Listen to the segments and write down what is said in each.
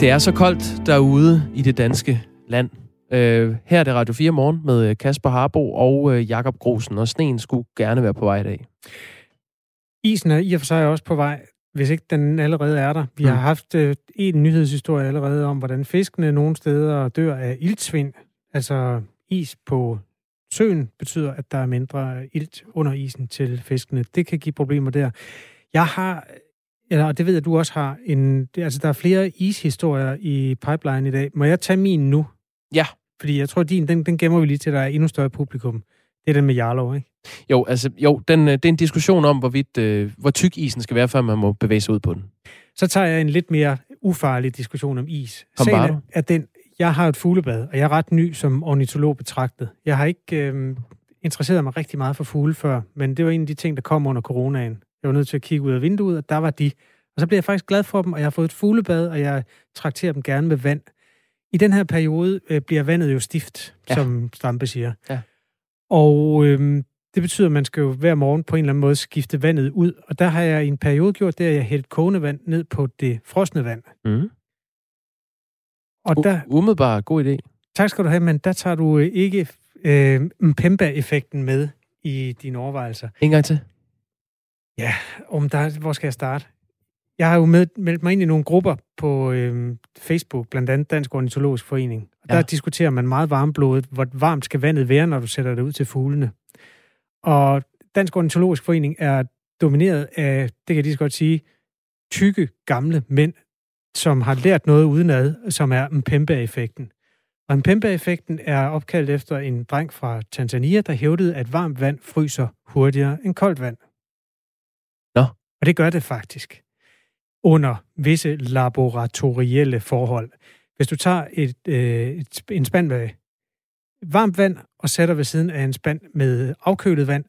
Det er så koldt derude i det danske land. Øh, her er det Radio 4 morgen med øh, Kasper Harbo og øh, Jakob Grosen, og sneen skulle gerne være på vej i dag. Isen er i og for sig også på vej, hvis ikke den allerede er der. Vi mm. har haft øh, en nyhedshistorie allerede om, hvordan fiskene nogle steder dør af iltsvind. Altså is på søen betyder, at der er mindre ilt under isen til fiskene. Det kan give problemer der. Jeg har eller og det ved jeg, du også har, en, altså der er flere ishistorier i pipeline i dag. Må jeg tage min nu? Ja. Fordi jeg tror, din, den, den gemmer vi lige til, der er endnu større publikum. Det er den med Jarlov, ikke? Jo, altså, jo den, øh, det er en diskussion om, hvorvidt, øh, hvor tyk isen skal være, før man må bevæge sig ud på den. Så tager jeg en lidt mere ufarlig diskussion om is. Kom Sagen er, den, jeg har et fuglebad, og jeg er ret ny som ornitolog betragtet. Jeg har ikke øh, interesseret mig rigtig meget for fugle før, men det var en af de ting, der kom under coronaen. Jeg var nødt til at kigge ud af vinduet, og der var de. Og så blev jeg faktisk glad for dem, og jeg har fået et fuglebad, og jeg trakterer dem gerne med vand. I den her periode øh, bliver vandet jo stift, Ja. som Stampe siger. Ja. Og øh, det betyder, at man skal jo hver morgen på en eller anden måde skifte vandet ud. Og der har jeg i en periode gjort det, at jeg hældt kogende vand ned på det frosne vand. Mm. Og der, U- umiddelbart god idé. tak skal du have, men der tager du øh, ikke øh, Mpemba-effekten med i dine overvejelser. En gang til. Om der, hvor skal jeg starte? Jeg har jo med, meldt mig ind i nogle grupper på øh, Facebook, blandt andet Dansk Ornitologisk Forening. Og der Ja. diskuterer man meget varmblodet, hvor varmt skal vandet være, når du sætter det ud til fuglene. Og Dansk Ornitologisk Forening er domineret af, det kan jeg lige så godt sige, tykke gamle mænd, som har lært noget udenad, som er Mpemba-effekten. Og Mpemba-effekten er opkaldt efter en dreng fra Tanzania, der hævdede, at varmt vand fryser hurtigere end koldt vand. Og det gør det faktisk. Under visse laboratorielle forhold. Hvis du tager et, øh, et, en spand med varmt vand og sætter ved siden af en spand med afkølet vand,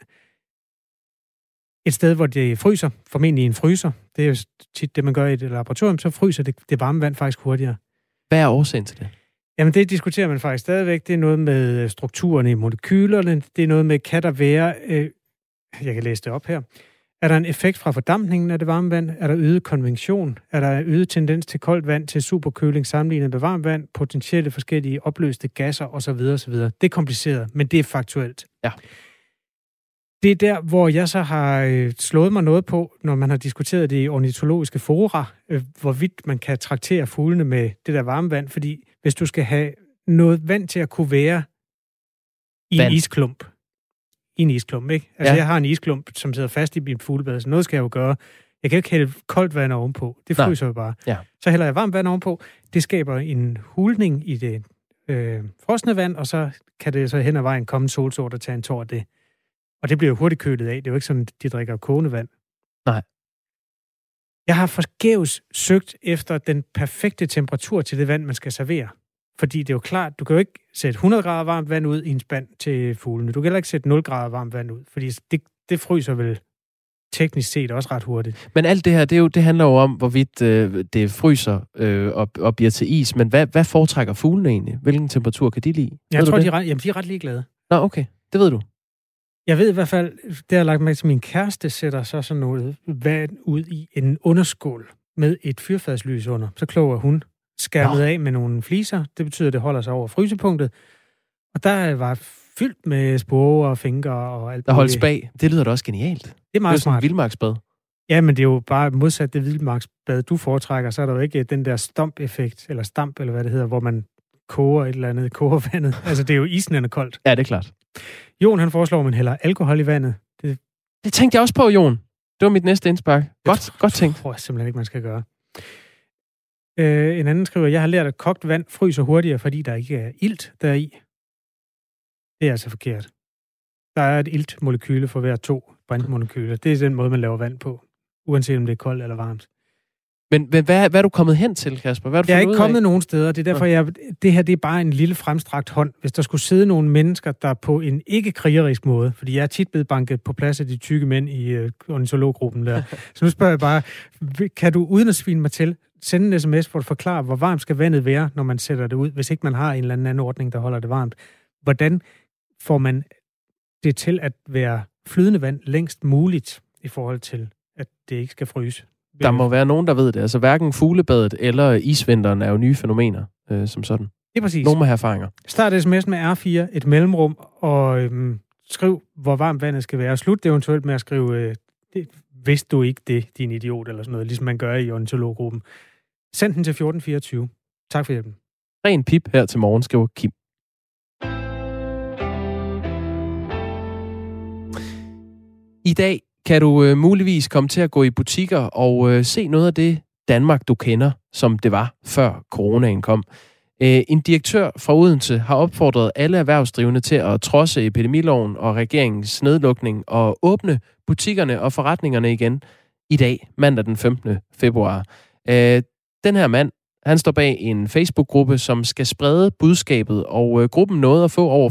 et sted, hvor det fryser, formentlig en fryser, det er jo tit det, man gør i et laboratorium, så fryser det, det varme vand faktisk hurtigere. Hvad er årsagen til det? Jamen, det diskuterer man faktisk stadigvæk. Det er noget med strukturerne i molekylerne. Det er noget med, kan der være... Øh, jeg kan læse det op her. Er der en effekt fra fordampningen af det varme vand? Er der øget konvektion? Er der øget tendens til koldt vand til superkøling sammenlignet med varmt vand? Potentielle forskellige opløste gasser osv. osv. Det er kompliceret, men det er faktuelt. Ja. Det er der, hvor jeg så har øh, slået mig noget på, når man har diskuteret det i ornitologiske fora, øh, hvorvidt man kan traktere fuglene med det der varme vand, fordi hvis du skal have noget vand til at kunne være i Vand. en isklump, i en isklump, ikke? Altså, Ja. jeg har en isklump, som sidder fast i min fuglebad, så noget skal jeg jo gøre. Jeg kan ikke hælde koldt vand ovenpå. Det Nej. fryser jo bare. Ja. Så hælder jeg varmt vand ovenpå. Det skaber en hulning i det øh, frosne vand, og så kan det så hen ad vejen komme en solsort og tage en tår af det. Og det bliver jo hurtigt kølet af. Det er jo ikke sådan, de drikker kogende vand. Nej. Jeg har forgæves søgt efter den perfekte temperatur til det vand, man skal servere. Fordi det er jo klart, du kan jo ikke sætte 100 grader varmt vand ud i en spand til fuglene. Du kan heller ikke sætte 0 grader varmt vand ud, fordi det, det fryser vel teknisk set også ret hurtigt. Men alt det her, det, er jo, det handler jo om, hvorvidt øh, det fryser øh, og, og bliver til is. Men hvad, hvad foretrækker fuglene egentlig? Hvilken temperatur kan de lide? Jeg Ved tror, de er, ret, jamen, de er ret ligeglade. Nå, okay. Det ved du. Jeg ved i hvert fald, det har jeg lagt mærke til, min kæreste sætter så sådan noget vand ud i en underskål med et fyrfadslys under. Så kloger hun skærmet Nå. af med nogle fliser. Det betyder, at det holder sig over frysepunktet. Og der var fyldt med spore og fingre og alt Der muligt. bag. Det lyder da også genialt. Det er Det er meget jo sådan smart. vildmarksbad. Ja, men det er jo bare modsat det vildmarksbad, du foretrækker, så er der jo ikke den der stomp-effekt, eller stamp, eller hvad det hedder, hvor man koger et eller andet, koger vandet. Altså, det er jo isnende koldt. Ja, det er klart. Jon, han foreslår, at man hælder alkohol i vandet. Det Det tænkte jeg også på, Jon. Det var mit næste indspark. Godt, godt tænkt. tror jeg simpelthen ikke, man skal gøre. Øh, en anden skriver, jeg har lært, at kogt vand fryser hurtigere, fordi der ikke er ilt deri. Det er altså forkert. Der er et iltmolekyle for hver to brintmolekyler. Det er den måde, man laver vand på, uanset om det er koldt eller varmt. Men, men hvad, hvad er du kommet hen til, Kasper? Hvad er du Jeg er ikke ud af? kommet nogen steder. Det er derfor, jeg, det her det er bare en lille fremstrakt hånd. Hvis der skulle sidde nogle mennesker, der på en ikke-krigerisk måde, fordi jeg er tit blevet banket på plads af de tykke mænd i øh, ornitologgruppen der. Så nu spørger jeg bare, kan du uden at svine mig til, sende en sms, hvor du forklarer, hvor varmt skal vandet være, når man sætter det ud, hvis ikke man har en eller anden anordning, der holder det varmt. Hvordan får man det til at være flydende vand længst muligt i forhold til, at det ikke skal fryse? Der må være nogen, der ved det. Altså hverken fuglebadet eller isvinteren er jo nye fænomener øh, som sådan. Det er præcis. Nogen må have erfaringer. Start sms med R4, et mellemrum, og øhm, skriv, hvor varmt vandet skal være. Slut det eventuelt med at skrive, øh, det, vidste du ikke det, din idiot, eller sådan noget, ligesom man gør i ornitologgruppen. Send den til 1424. Tak for hjælpen. Ren pip her til morgen, skriver Kim. I dag kan du øh, muligvis komme til at gå i butikker og øh, se noget af det Danmark, du kender, som det var før coronaen kom. Øh, en direktør fra Odense har opfordret alle erhvervsdrivende til at trodse epidemiloven og regeringens nedlukning og åbne butikkerne og forretningerne igen i dag, mandag den 15. februar. Øh, den her mand, han står bag en Facebook-gruppe, som skal sprede budskabet, og øh, gruppen nåede at få over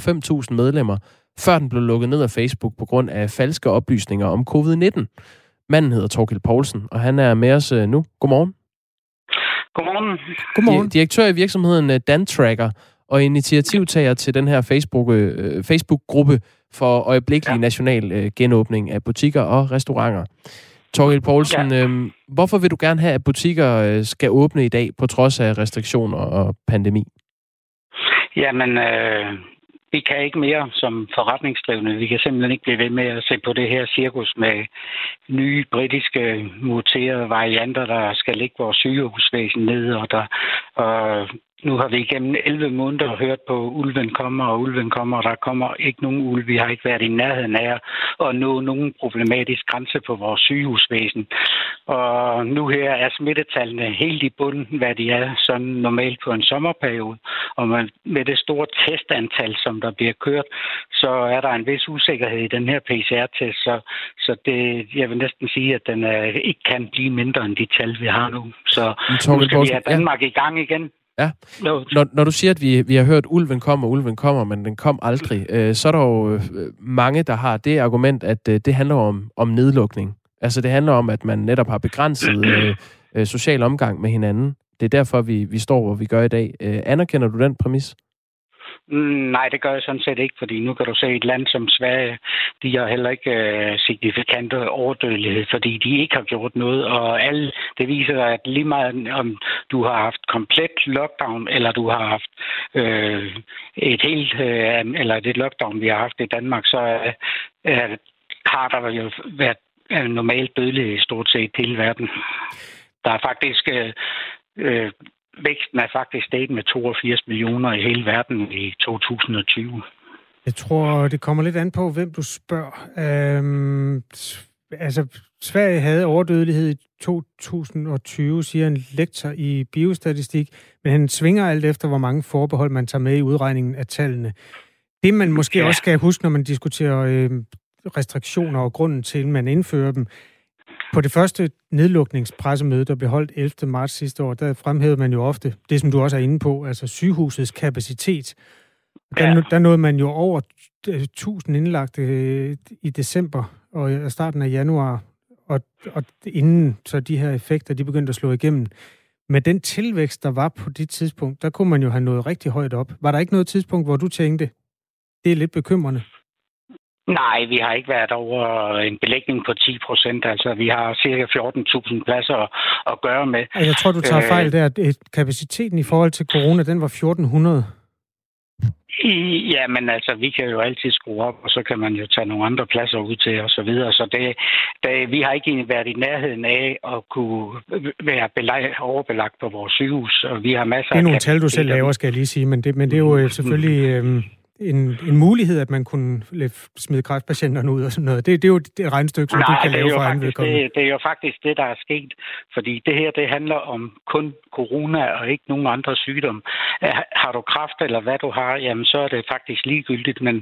5.000 medlemmer, før den blev lukket ned af Facebook på grund af falske oplysninger om covid-19. Manden hedder Torkild Poulsen, og han er med os nu. Godmorgen. Godmorgen. Godmorgen. Direktør i virksomheden øh, DanTracker og initiativtager til den her Facebook, øh, Facebook-gruppe for øjeblikkelig ja. national øh, genåbning af butikker og restauranter. Torgild Poulsen, ja. øh, hvorfor vil du gerne have, at butikker øh, skal åbne i dag på trods af restriktioner og pandemi? Jamen, øh, vi kan ikke mere som forretningsdrivende. Vi kan simpelthen ikke blive ved med at se på det her cirkus med nye britiske muterede varianter, der skal ligge vores sygehusvæsen ned, og, der, og nu har vi igennem 11 måneder hørt på, ulven kommer, og ulven kommer, og der kommer ikke nogen ulv. Vi har ikke været i nærheden af at nå nogen problematisk grænse på vores sygehusvæsen. Og nu her er smittetallene helt i bunden, hvad de er sådan normalt på en sommerperiode. Og med det store testantal, som der bliver kørt, så er der en vis usikkerhed i den her PCR-test. Så, så det, jeg vil næsten sige, at den er, ikke kan blive mindre end de tal, vi har nu. Så nu skal vi have Danmark i gang igen. Ja. Når, når du siger, at vi, vi har hørt, at ulven kommer, ulven kommer, men den kom aldrig, øh, så er der jo øh, mange, der har det argument, at øh, det handler om, om nedlukning. Altså det handler om, at man netop har begrænset øh, øh, social omgang med hinanden. Det er derfor, vi, vi står, hvor vi gør i dag. Øh, anerkender du den præmis? Nej, det gør jeg sådan set ikke, fordi nu kan du se et land som Sverige, de har heller ikke øh, signifikante overdødelighed, fordi de ikke har gjort noget, og alle, det viser, at lige meget om du har haft komplet lockdown, eller du har haft øh, et helt, øh, eller det lockdown, vi har haft i Danmark, så øh, har der jo været øh, normalt dødelighed i stort set hele verden. Der er faktisk uh, væksten er faktisk steget med 82 millioner i hele verden i 2020. Jeg tror, det kommer lidt an på, hvem du spørger. Øhm, altså, Sverige havde overdødelighed i 2020, siger en lektor i biostatistik, men han svinger alt efter, hvor mange forbehold man tager med i udregningen af tallene. Det, man måske ja. også skal huske, når man diskuterer øh, restriktioner og grunden til, at man indfører dem, på det første nedlukningspressemøde, der blev holdt 11. marts sidste år, der fremhævede man jo ofte det, som du også er inde på, altså sygehusets kapacitet. Der, ja. der nåede man jo over 1000 indlagte øh, i december og starten af januar, og, og inden så de her effekter, de begyndte at slå igennem. Med den tilvækst, der var på det tidspunkt, der kunne man jo have nået rigtig højt op. Var der ikke noget tidspunkt, hvor du tænkte, det er lidt bekymrende? Nej, vi har ikke været over en belægning på 10 procent. Altså, vi har cirka 14.000 pladser at, at gøre med. Jeg tror, du tager øh, fejl der. Kapaciteten i forhold til corona, den var 1.400. Ja, men altså, vi kan jo altid skrue op, og så kan man jo tage nogle andre pladser ud til og så videre. Så det, det, vi har ikke været i nærheden af at kunne være belag, overbelagt på vores sygehus, og vi har masser af... Det er nogle tal, du selv laver, skal jeg lige sige, men det, men det er jo øh, selvfølgelig... Øh, en, en mulighed, at man kunne smide kræftpatienterne ud og sådan noget. Det, det er jo et regnestykke, som Nej, du kan lave for anden det, det er jo faktisk det, der er sket. Fordi det her, det handler om kun corona og ikke nogen andre sygdomme. Har du kræft eller hvad du har, jamen så er det faktisk ligegyldigt. Men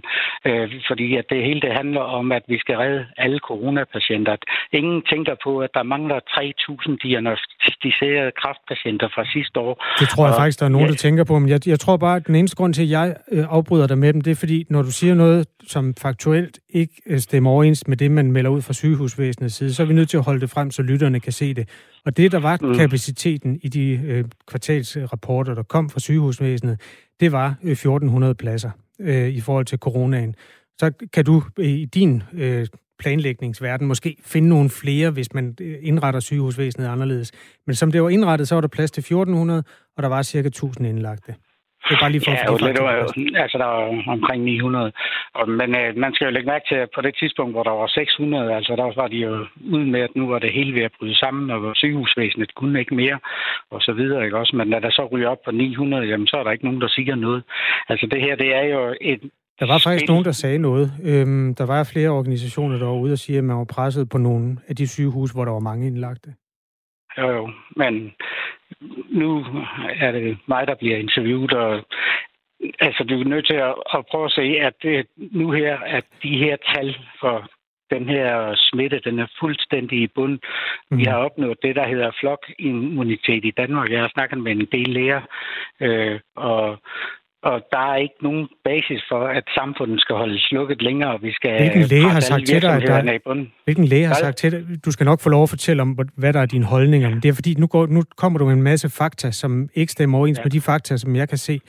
øh, fordi at det hele det handler om, at vi skal redde alle coronapatienter. Ingen tænker på, at der mangler 3.000 diagnostiserede kræftpatienter fra sidste år. Det tror jeg og, faktisk, der er nogen, ja. der tænker på. Men jeg, jeg tror bare, at den eneste grund til, at jeg øh, afbryder dig med dem, det er fordi, når du siger noget, som faktuelt ikke øh, stemmer overens med det, man melder ud fra sygehusvæsenets side, så er vi nødt til at holde det frem, så lytterne kan se det. Og det, der var mm. kapaciteten i de øh, kvartalsrapporter, der kom fra sygehusvæsenet, det var øh, 1400 pladser øh, i forhold til coronaen. Så kan du i din øh, planlægningsverden måske finde nogle flere, hvis man øh, indretter sygehusvæsenet anderledes. Men som det var indrettet, så var der plads til 1400, og der var cirka 1000 indlagte. Det er bare lige for ja, at lidt, var, altså der var omkring 900. Og, men øh, man skal jo lægge mærke til, at på det tidspunkt, hvor der var 600, altså der var de jo ude med, at nu var det hele ved at bryde sammen, og sygehusvæsenet kunne ikke mere, og så videre, ikke også? Men når der så ryger op på 900, jamen så er der ikke nogen, der siger noget. Altså det her, det er jo et, der var faktisk nogen, der sagde noget. Øhm, der var flere organisationer, der var ude og sige, at man var presset på nogle af de sygehus, hvor der var mange indlagte. Jo, jo. Men nu er det mig, der bliver interviewet, og altså, du er nødt til at, at prøve at se, at det, nu her, at de her tal for den her smitte, den er fuldstændig i bund. Mm. Vi har opnået det, der hedder flokimmunitet i Danmark. Jeg har snakket med en del læger, øh, og og der er ikke nogen basis for, at samfundet skal holde lukket længere. Vi skal hvilken læge har sagt til dig, der, hvilken læge har sagt til dig, du skal nok få lov at fortælle om, hvad der er dine holdninger. Men det er fordi, nu, går, nu kommer du med en masse fakta, som ikke stemmer overens ja. med de fakta, som jeg kan se.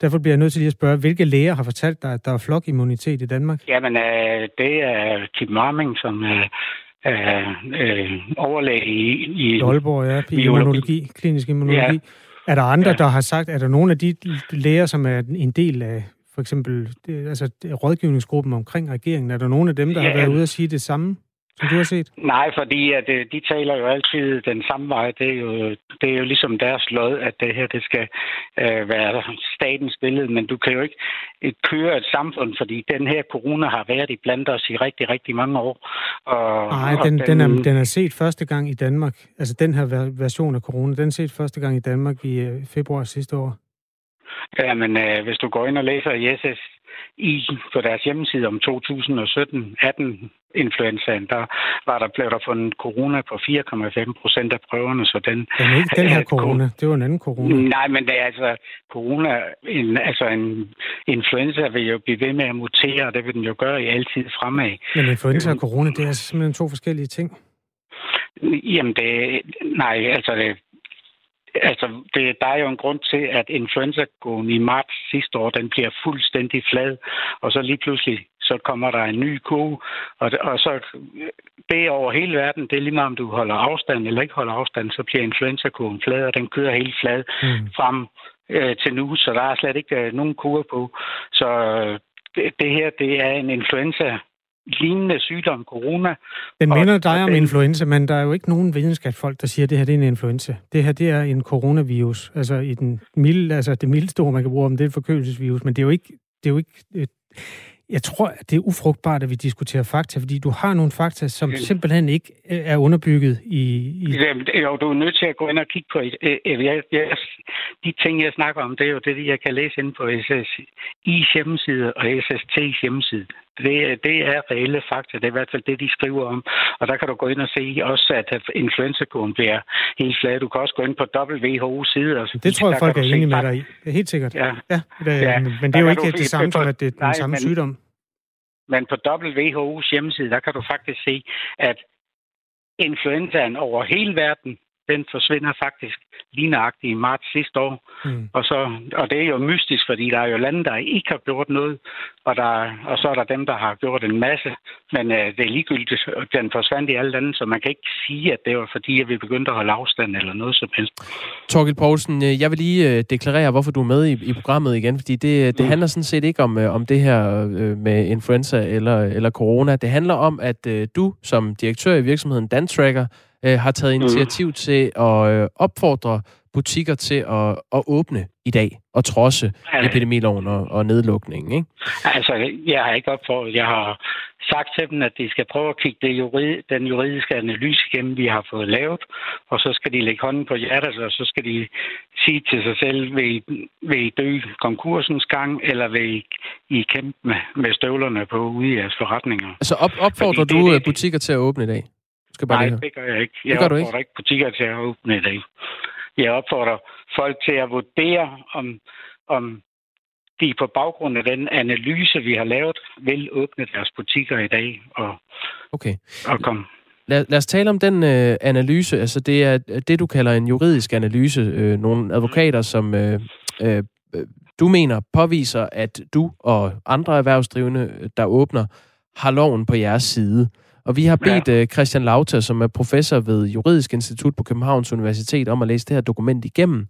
Derfor bliver jeg nødt til lige at spørge, hvilke læger har fortalt dig, at der er flokimmunitet i Danmark? Jamen, øh, det er Kim Marming, som øh, er øh, overlæge i, i Aalborg, ja, i immunologi, klinisk immunologi. Ja. Er der andre, ja. der har sagt, er der nogle af de læger, som er en del af for eksempel altså, rådgivningsgruppen omkring regeringen, er der nogle af dem, der ja. har været ude at sige det samme? Som du har set? Nej, fordi at, øh, de taler jo altid den samme vej. Det er jo, det er jo ligesom deres lod, at det her det skal øh, være statens billede. Men du kan jo ikke køre et samfund, fordi den her corona har været i blandt os i rigtig, rigtig mange år. Og, Nej, den, og den, den, er, den er set første gang i Danmark. Altså den her version af corona, den er set første gang i Danmark i øh, februar sidste år. Ja, men øh, hvis du går ind og læser i SS i på deres hjemmeside om 2017-18 influenzaen, der var der, blev der fundet corona på 4,5 procent af prøverne, så den... Den er ikke den her corona, det var en anden corona. Nej, men det er altså corona, en, altså en influenza vil jo blive ved med at mutere, og det vil den jo gøre i altid fremad. Men influenza og corona, det er simpelthen to forskellige ting. Jamen, det, nej, altså det, Altså, det, der er jo en grund til, at influenza i marts sidste år, den bliver fuldstændig flad, og så lige pludselig, så kommer der en ny ko, og, og så det er over hele verden, det er lige meget, om du holder afstand eller ikke holder afstand, så bliver influenza flad, og den kører helt flad mm. frem øh, til nu, så der er slet ikke øh, nogen kur på. Så øh, det, det her, det er en influenza lignende sygdom, corona. Den minder dig om influenza, men der er jo ikke nogen videnskabsfolk, der siger, at det her det er en influenza. Det her det er en coronavirus. Altså, i den milde, altså det mildeste ord, man kan bruge om, det er et forkølelsesvirus, men det er jo ikke, det er jo ikke et, jeg tror, at det er ufrugtbart, at vi diskuterer fakta, fordi du har nogle fakta, som ja. simpelthen ikke øh, er underbygget i... i... Jamen, jo, du er nødt til at gå ind og kigge på... Øh, øh, jeg, jeg, de ting, jeg snakker om, det er jo det, jeg kan læse ind på SSI's hjemmeside og SST's hjemmeside. Det, det er reelle fakta. Det er i hvert fald det, de skriver om. Og der kan du gå ind og se også, at influenzakurven bliver helt flad. Du kan også gå ind på WHO's side. Og det tror jeg, folk er enige med dig i. Det er helt sikkert. Ja. ja, det, ja. Men det er jo ikke det samme som, at det er den nej, samme men, sygdom. Men på WHO's hjemmeside, der kan du faktisk se, at influenzaen over hele verden den forsvinder faktisk lige nøjagtigt i marts sidste år. Mm. Og, så, og det er jo mystisk, fordi der er jo lande, der ikke har gjort noget, og, der, og så er der dem, der har gjort en masse. Men uh, det er ligegyldigt, den forsvandt i alle lande, så man kan ikke sige, at det var fordi, at vi begyndte at holde afstand eller noget som helst. Torgild Poulsen, øh, jeg vil lige øh, deklarere, hvorfor du er med i, i programmet igen, fordi det, det mm. handler sådan set ikke om, om det her med influenza eller, eller corona. Det handler om, at du som direktør i virksomheden Dantracker øh, har taget mhm. initiativ mm. til at øh, opfordre butikker til at, at åbne i dag og trodse ja, epidemiloven og, og nedlukningen, ikke? Altså, jeg har ikke opfordret. Jeg har sagt til dem, at de skal prøve at kigge det jurid, den juridiske analyse igennem, vi har fået lavet, og så skal de lægge hånden på hjertet, og så skal de sige til sig selv, vil I, vil I dø konkursens gang, eller vil I, I kæmpe med, med støvlerne på ude i jeres forretninger? Altså op, opfordrer Fordi du det, butikker til at åbne i dag? Skal bare Nej, det gør jeg ikke. Jeg opfordrer ikke? ikke butikker til at åbne i dag. Jeg opfordrer folk til at vurdere, om, om de på baggrund af den analyse, vi har lavet, vil åbne deres butikker i dag og, okay. og komme. Lad, lad os tale om den øh, analyse. Altså det er det, du kalder en juridisk analyse. Øh, nogle advokater, som øh, øh, du mener påviser, at du og andre erhvervsdrivende, der åbner, har loven på jeres side. Og vi har bedt ja. Christian Lauter, som er professor ved Juridisk Institut på Københavns Universitet, om at læse det her dokument igennem.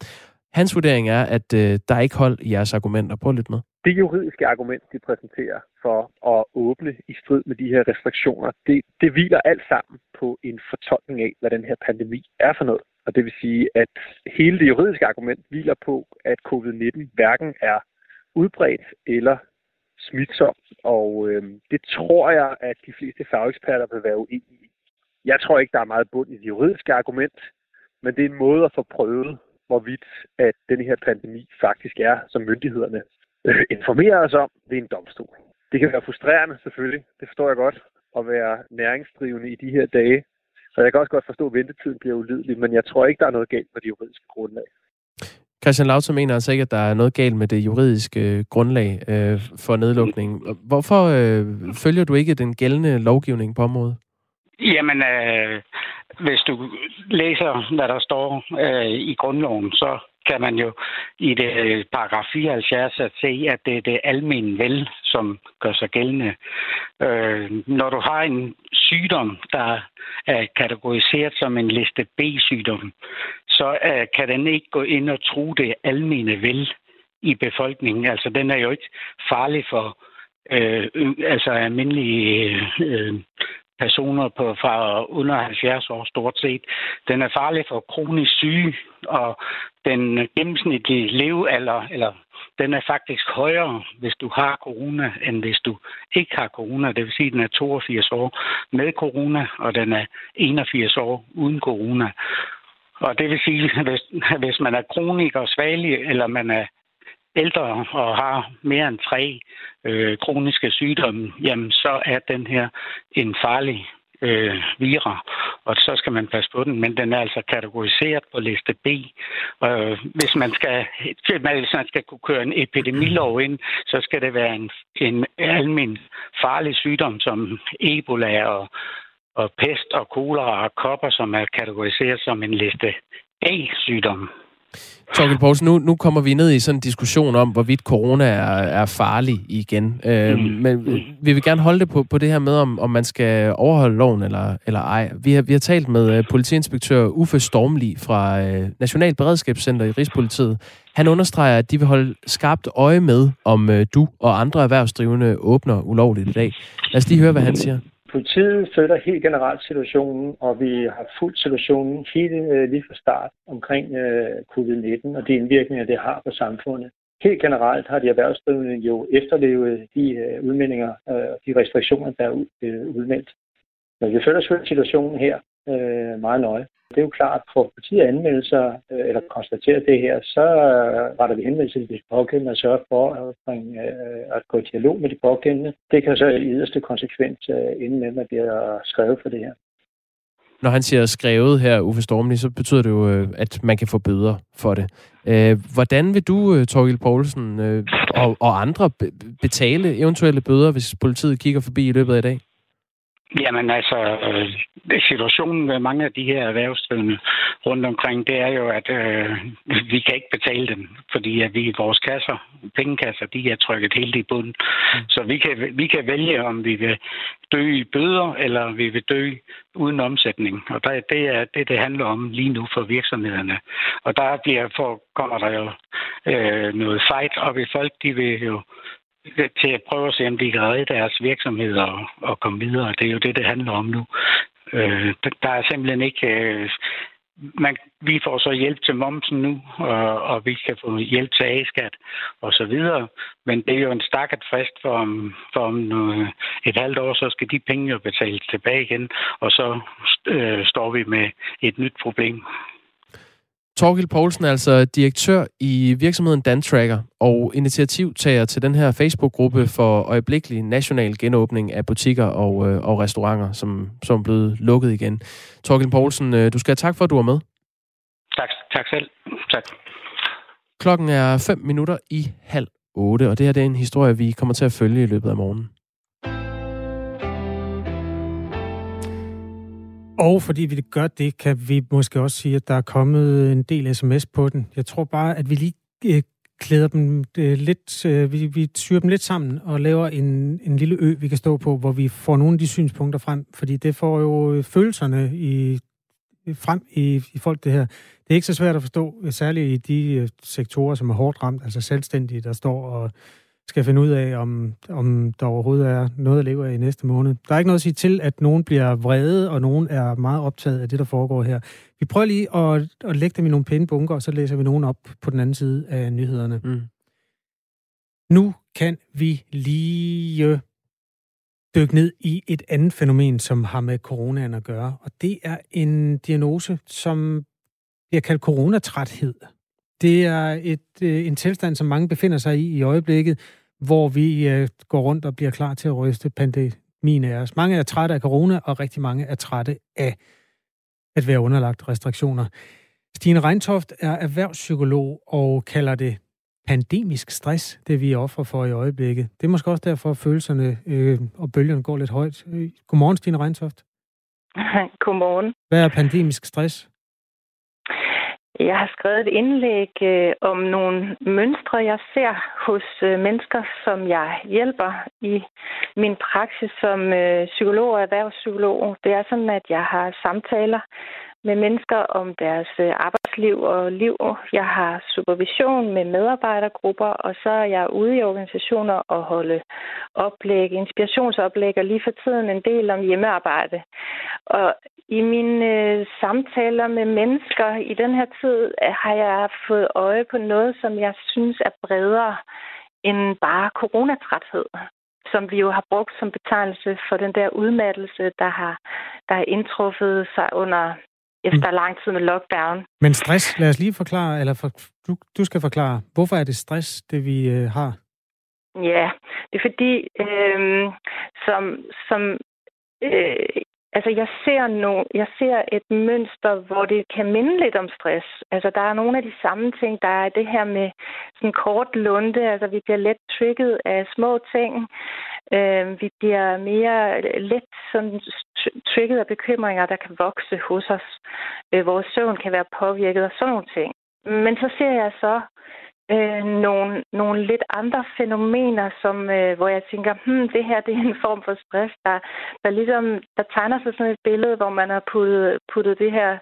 Hans vurdering er, at øh, der er ikke hold i jeres argumenter. Prøv lidt med. Det juridiske argument, de præsenterer for at åbne i strid med de her restriktioner, det, det hviler alt sammen på en fortolkning af, hvad den her pandemi er for noget. Og det vil sige, at hele det juridiske argument hviler på, at covid-19 hverken er udbredt eller smitsom. Og øh, det tror jeg, at de fleste fageksperter vil være uenige i. Jeg tror ikke, der er meget bund i det juridiske argument, men det er en måde at få prøvet, hvorvidt at den her pandemi faktisk er, som myndighederne øh, informerer os om ved en domstol. Det kan være frustrerende selvfølgelig, det forstår jeg godt, at være næringsdrivende i de her dage. Så jeg kan også godt forstå, at ventetiden bliver ulidelig, men jeg tror ikke, der er noget galt med det juridiske grundlag. Christian Lauter mener altså ikke, at der er noget galt med det juridiske øh, grundlag øh, for nedlukningen. Hvorfor øh, følger du ikke den gældende lovgivning på området? Jamen, øh, hvis du læser, hvad der står øh, i grundloven, så kan man jo i det øh, paragraf 74 at se, at det er det almindelige vel, som gør sig gældende. Øh, når du har en sygdom, der er kategoriseret som en liste B-sygdom, så øh, kan den ikke gå ind og tro det almene vel i befolkningen. Altså, den er jo ikke farlig for øh, altså almindelige øh, personer på, fra under 70 år stort set. Den er farlig for kronisk syge, og den gennemsnitlige levealder, eller den er faktisk højere, hvis du har corona, end hvis du ikke har corona. Det vil sige, at den er 82 år med corona, og den er 81 år uden corona. Og det vil sige, at hvis, hvis man er kroniker, svagelig, eller man er ældre og har mere end tre øh, kroniske sygdomme, jamen så er den her en farlig øh, vira, og så skal man passe på den, men den er altså kategoriseret på liste B. Øh, hvis, man skal, hvis man skal kunne køre en epidemilov ind, så skal det være en, en almindelig farlig sygdom som Ebola og, og pest og kolera og kopper, som er kategoriseret som en liste A-sygdom. Torgild Poulsen, nu, nu kommer vi ned i sådan en diskussion om, hvorvidt corona er, er farlig igen. Øh, mm. Men vi vil gerne holde det på, på det her med, om, om man skal overholde loven eller, eller ej. Vi har, vi har talt med uh, politiinspektør Uffe Stormli fra uh, National Beredskabscenter i Rigspolitiet. Han understreger, at de vil holde skarpt øje med, om uh, du og andre erhvervsdrivende åbner ulovligt i dag. Lad os lige høre, hvad han siger. Politiet følger helt generelt situationen, og vi har fulgt situationen helt øh, lige fra start omkring øh, covid-19 og de indvirkninger, det har på samfundet. Helt generelt har de erhvervsdrivende jo efterlevet de øh, udmeldinger øh, og øh, de restriktioner, der er øh, udmeldt. Men vi følger selvfølgelig situationen her øh, meget nøje. Det er jo klart, at for partiet anmeldelser øh, eller konstatere det her, så øh, retter vi henvendelse til de pågældende og sørger for at, bringe, øh, at gå i dialog med de pågældende. Det kan så i yderste konsekvens øh, ende med, at man bliver skrevet for det her. Når han siger skrevet her, Uffe Stormli, så betyder det jo, øh, at man kan få bøder for det. Øh, hvordan vil du, Torgild Poulsen, og andre betale eventuelle bøder, hvis politiet kigger forbi i løbet af i dag? Jamen altså, øh, situationen med mange af de her erhvervsdrivende rundt omkring, det er jo, at øh, vi kan ikke betale dem, fordi at vi vores kasser, pengekasser, de er trykket helt i bunden. Mm. Så vi kan, vi kan vælge, om vi vil dø i bøder, eller vi vil dø uden omsætning. Og der, det er det, det handler om lige nu for virksomhederne. Og der bliver for, kommer der jo øh, noget fight op i folk, de vil jo til at prøve at se, om de kan redde deres virksomheder og, og komme videre. Det er jo det, det handler om nu. Øh, der er simpelthen ikke... Øh, man, vi får så hjælp til momsen nu, og, og vi kan få hjælp til A-skat og så videre. Men det er jo en stakket frist for om, for om øh, et halvt år, så skal de penge jo betales tilbage igen, og så øh, står vi med et nyt problem. Torgild Poulsen er altså direktør i virksomheden Dantracker og initiativtager til den her Facebook-gruppe for øjeblikkelig national genåbning af butikker og, øh, og restauranter, som, som er blevet lukket igen. Torgild Poulsen, øh, du skal have tak for, at du var med. Tak, tak selv. Tak. Klokken er 5 minutter i halv 8, og det her det er en historie, vi kommer til at følge i løbet af morgenen. Og fordi vi gør det, kan vi måske også sige, at der er kommet en del sms på den. Jeg tror bare, at vi lige øh, klæder dem øh, lidt, øh, vi, vi syr dem lidt sammen og laver en, en lille ø, vi kan stå på, hvor vi får nogle af de synspunkter frem, fordi det får jo øh, følelserne i, frem i, i folk, det her. Det er ikke så svært at forstå, øh, særligt i de øh, sektorer, som er hårdt ramt, altså selvstændige, der står og skal finde ud af, om, om der overhovedet er noget at leve af i næste måned. Der er ikke noget at sige til, at nogen bliver vrede, og nogen er meget optaget af det, der foregår her. Vi prøver lige at, at lægge dem i nogle pæne bunker, og så læser vi nogen op på den anden side af nyhederne. Mm. Nu kan vi lige dykke ned i et andet fænomen, som har med coronaen at gøre, og det er en diagnose, som bliver kaldt coronatræthed. Det er et, øh, en tilstand, som mange befinder sig i i øjeblikket, hvor vi øh, går rundt og bliver klar til at ryste pandemien af os. Mange er trætte af corona, og rigtig mange er trætte af at være underlagt restriktioner. Stine Reintoft er erhvervspsykolog og kalder det pandemisk stress, det vi er ofre for i øjeblikket. Det er måske også derfor, at følelserne øh, og bølgerne går lidt højt. Øh, godmorgen, Stine Reintoft. Godmorgen. Hvad er pandemisk stress? Jeg har skrevet et indlæg øh, om nogle mønstre, jeg ser hos øh, mennesker, som jeg hjælper i min praksis som øh, psykolog og erhvervspsykolog. Det er sådan, at jeg har samtaler med mennesker om deres øh, arbejdsliv og liv. Jeg har supervision med medarbejdergrupper, og så er jeg ude i organisationer og holde oplæg, inspirationsoplæg, og lige for tiden en del om hjemmearbejde. Og i mine øh, samtaler med mennesker i den her tid øh, har jeg fået øje på noget, som jeg synes er bredere end bare coronatræthed som vi jo har brugt som betegnelse for den der udmattelse, der har, der har indtruffet sig under efter mm. lang tid med lockdown. Men stress, lad os lige forklare, eller for, du, du skal forklare, hvorfor er det stress, det vi øh, har? Ja, det er fordi, øh, som, som øh, Altså, jeg ser, no, jeg ser et mønster, hvor det kan minde lidt om stress. Altså, der er nogle af de samme ting. Der er det her med sådan kort lunde. Altså, vi bliver let trigget af små ting. Øh, vi bliver mere let sådan trigget af bekymringer, der kan vokse hos os. Øh, vores søvn kan være påvirket og sådan nogle ting. Men så ser jeg så øh, nogle, nogle lidt andre fænomener, som, øh, hvor jeg tænker, hmm, det her det er en form for stress, der, der ligesom der tegner sig sådan et billede, hvor man har puttet, puttet det her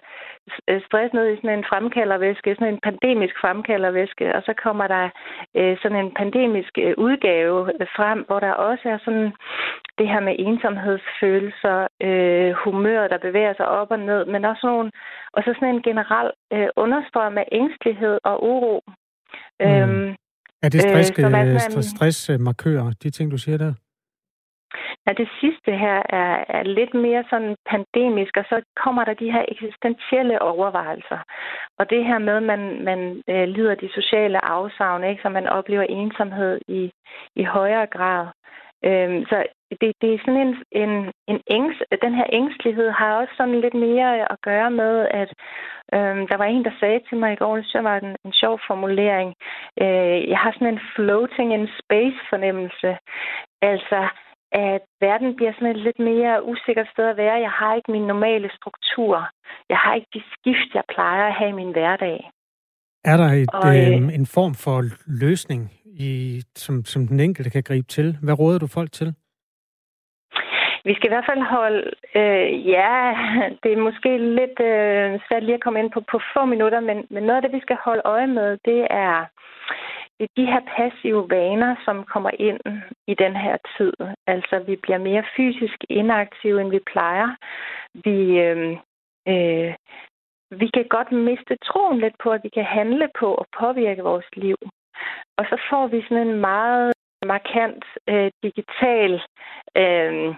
øh, stress ned i sådan en fremkaldervæske, sådan en pandemisk fremkaldervæske, og så kommer der øh, sådan en pandemisk øh, udgave frem, hvor der også er sådan det her med ensomhedsfølelser, øh, humør, der bevæger sig op og ned, men også nogle, og så sådan en generel øh, understrøm af ængstelighed og uro, Mm. Øhm, er det stress, øh, man, stressmarkører, de ting, du siger der? Ja, det sidste her er, er lidt mere sådan pandemisk, og så kommer der de her eksistentielle overvejelser. Og det her med, at man, man øh, lider de sociale afsavn, ikke? så man oplever ensomhed i, i højere grad. Øhm, så det, det er sådan en, en, en ængst, den her ængstlighed har også sådan lidt mere at gøre med, at øhm, der var en, der sagde til mig i går, jeg var en, en sjov formulering, øh, jeg har sådan en floating in space fornemmelse. Altså, at verden bliver sådan et lidt mere usikkert sted at være. Jeg har ikke min normale struktur. Jeg har ikke de skift, jeg plejer at have i min hverdag. Er der et, og, øh, øhm, en form for løsning i, som, som den enkelte kan gribe til? Hvad råder du folk til? Vi skal i hvert fald holde, øh, ja, det er måske lidt øh, svært lige at komme ind på på få minutter, men, men noget af det, vi skal holde øje med, det er, det er de her passive vaner, som kommer ind i den her tid. Altså, vi bliver mere fysisk inaktive, end vi plejer. Vi, øh, øh, vi kan godt miste troen lidt på, at vi kan handle på og påvirke vores liv. Og så får vi sådan en meget markant øh, digital øh,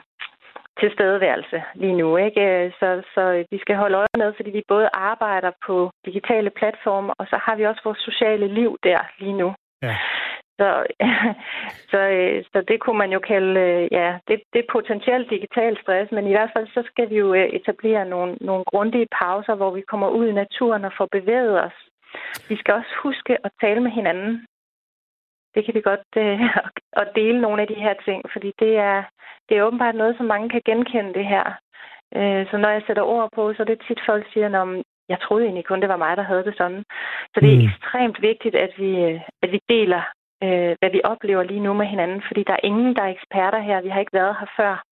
tilstedeværelse lige nu. Ikke? Så, så vi skal holde øje med, fordi vi både arbejder på digitale platforme, og så har vi også vores sociale liv der lige nu. Ja. Så, så, så det kunne man jo kalde, ja, det, det er potentielt digital stress, men i hvert fald så skal vi jo øh, etablere nogle, nogle grundige pauser, hvor vi kommer ud i naturen og får bevæget os. Vi skal også huske at tale med hinanden det kan vi godt øh, at dele nogle af de her ting, fordi det er, det er åbenbart noget, som mange kan genkende det her. Øh, så når jeg sætter ord på, så er det tit folk siger, at jeg troede egentlig kun, det var mig, der havde det sådan. Så det er mm. ekstremt vigtigt, at vi, at vi deler, øh, hvad vi oplever lige nu med hinanden, fordi der er ingen, der er eksperter her. Vi har ikke været her før.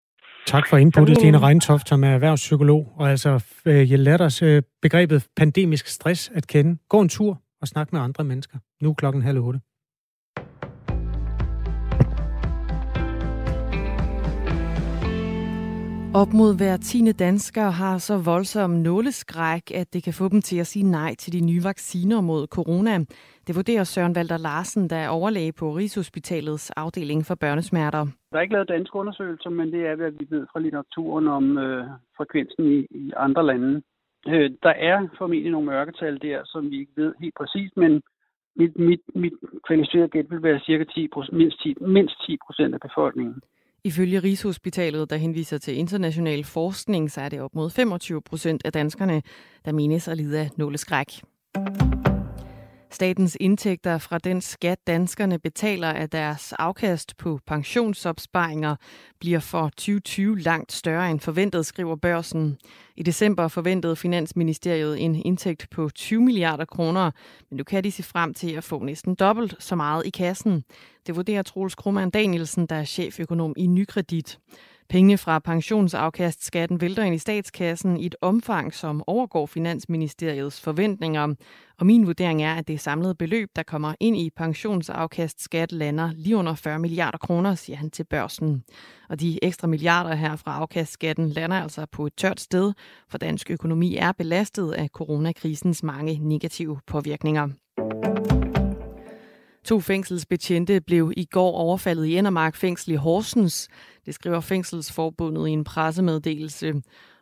Tak for inputtet, Stine Reintoft, som er erhvervspsykolog, og altså øh, lærte os øh, begrebet pandemisk stress at kende. Gå en tur og snak med andre mennesker. Nu klokken halv otte. Op mod hver tiende dansker har så voldsom nåleskræk, at det kan få dem til at sige nej til de nye vacciner mod corona. Det vurderer Søren Valter Larsen, der er overlæge på Rigshospitalets afdeling for børnesmerter. Der er ikke lavet danske undersøgelser, men det er, hvad vi ved fra litteraturen om øh, frekvensen i, i andre lande. Øh, der er formentlig nogle mørketal der, som vi ikke ved helt præcist, men mit, mit, mit kvalificerede gæt vil være cirka 10, mindst 10, mindst 10 procent af befolkningen. Ifølge Rigshospitalet, der henviser til international forskning, så er det op mod 25 procent af danskerne, der menes at lide af nåleskræk. Statens indtægter fra den skat, danskerne betaler af deres afkast på pensionsopsparinger, bliver for 2020 langt større end forventet, skriver børsen. I december forventede Finansministeriet en indtægt på 20 milliarder kroner, men nu kan de se frem til at få næsten dobbelt så meget i kassen. Det vurderer Troels Krohmann Danielsen, der er cheføkonom i Nykredit. Penge fra pensionsafkastskatten vælter ind i statskassen i et omfang, som overgår Finansministeriets forventninger. Og min vurdering er, at det samlede beløb, der kommer ind i pensionsafkastskat, lander lige under 40 milliarder kroner, siger han til børsen. Og de ekstra milliarder her fra afkastskatten lander altså på et tørt sted, for dansk økonomi er belastet af coronakrisens mange negative påvirkninger. To fængselsbetjente blev i går overfaldet i Endermark fængsel i Horsens. Det skriver Fængselsforbundet i en pressemeddelelse.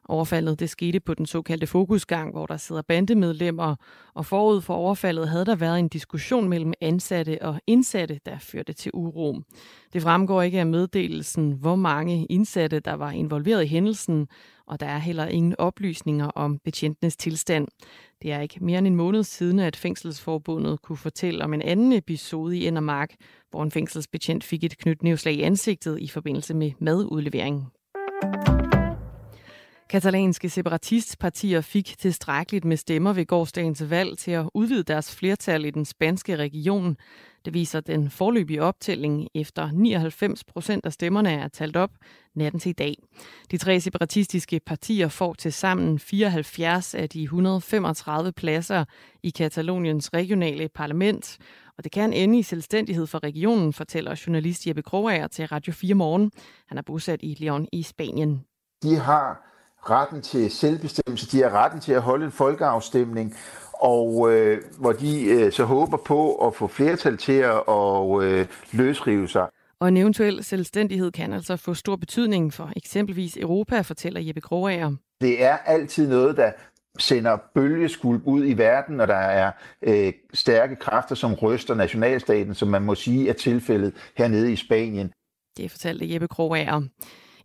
Overfaldet det skete på den såkaldte fokusgang, hvor der sidder bandemedlemmer, og forud for overfaldet havde der været en diskussion mellem ansatte og indsatte, der førte til uro. Det fremgår ikke af meddelelsen, hvor mange indsatte, der var involveret i hændelsen, og der er heller ingen oplysninger om betjentenes tilstand. Det er ikke mere end en måned siden, at Fængselsforbundet kunne fortælle om en anden episode i Endermark, hvor en fængselsbetjent fik et knytnævslag i ansigtet i forbindelse med madudlevering. Katalanske separatistpartier fik tilstrækkeligt med stemmer ved gårdsdagens valg til at udvide deres flertal i den spanske region. Det viser den forløbige optælling efter 99 procent af stemmerne er talt op natten til i dag. De tre separatistiske partier får til sammen 74 af de 135 pladser i Kataloniens regionale parlament, og det kan ende i selvstændighed for regionen, fortæller journalist Jeppe Kroager til Radio 4 Morgen. Han er bosat i Lyon i Spanien. De har retten til selvbestemmelse, de har retten til at holde en folkeafstemning, og øh, hvor de øh, så håber på at få flertal til at og, øh, løsrive sig. Og en eventuel selvstændighed kan altså få stor betydning for eksempelvis Europa, fortæller Jeppe Kroager. Det er altid noget, der sender bølgeskulp ud i verden, når der er øh, stærke kræfter, som ryster nationalstaten, som man må sige er tilfældet hernede i Spanien. Det fortalte Jeppe Kroager.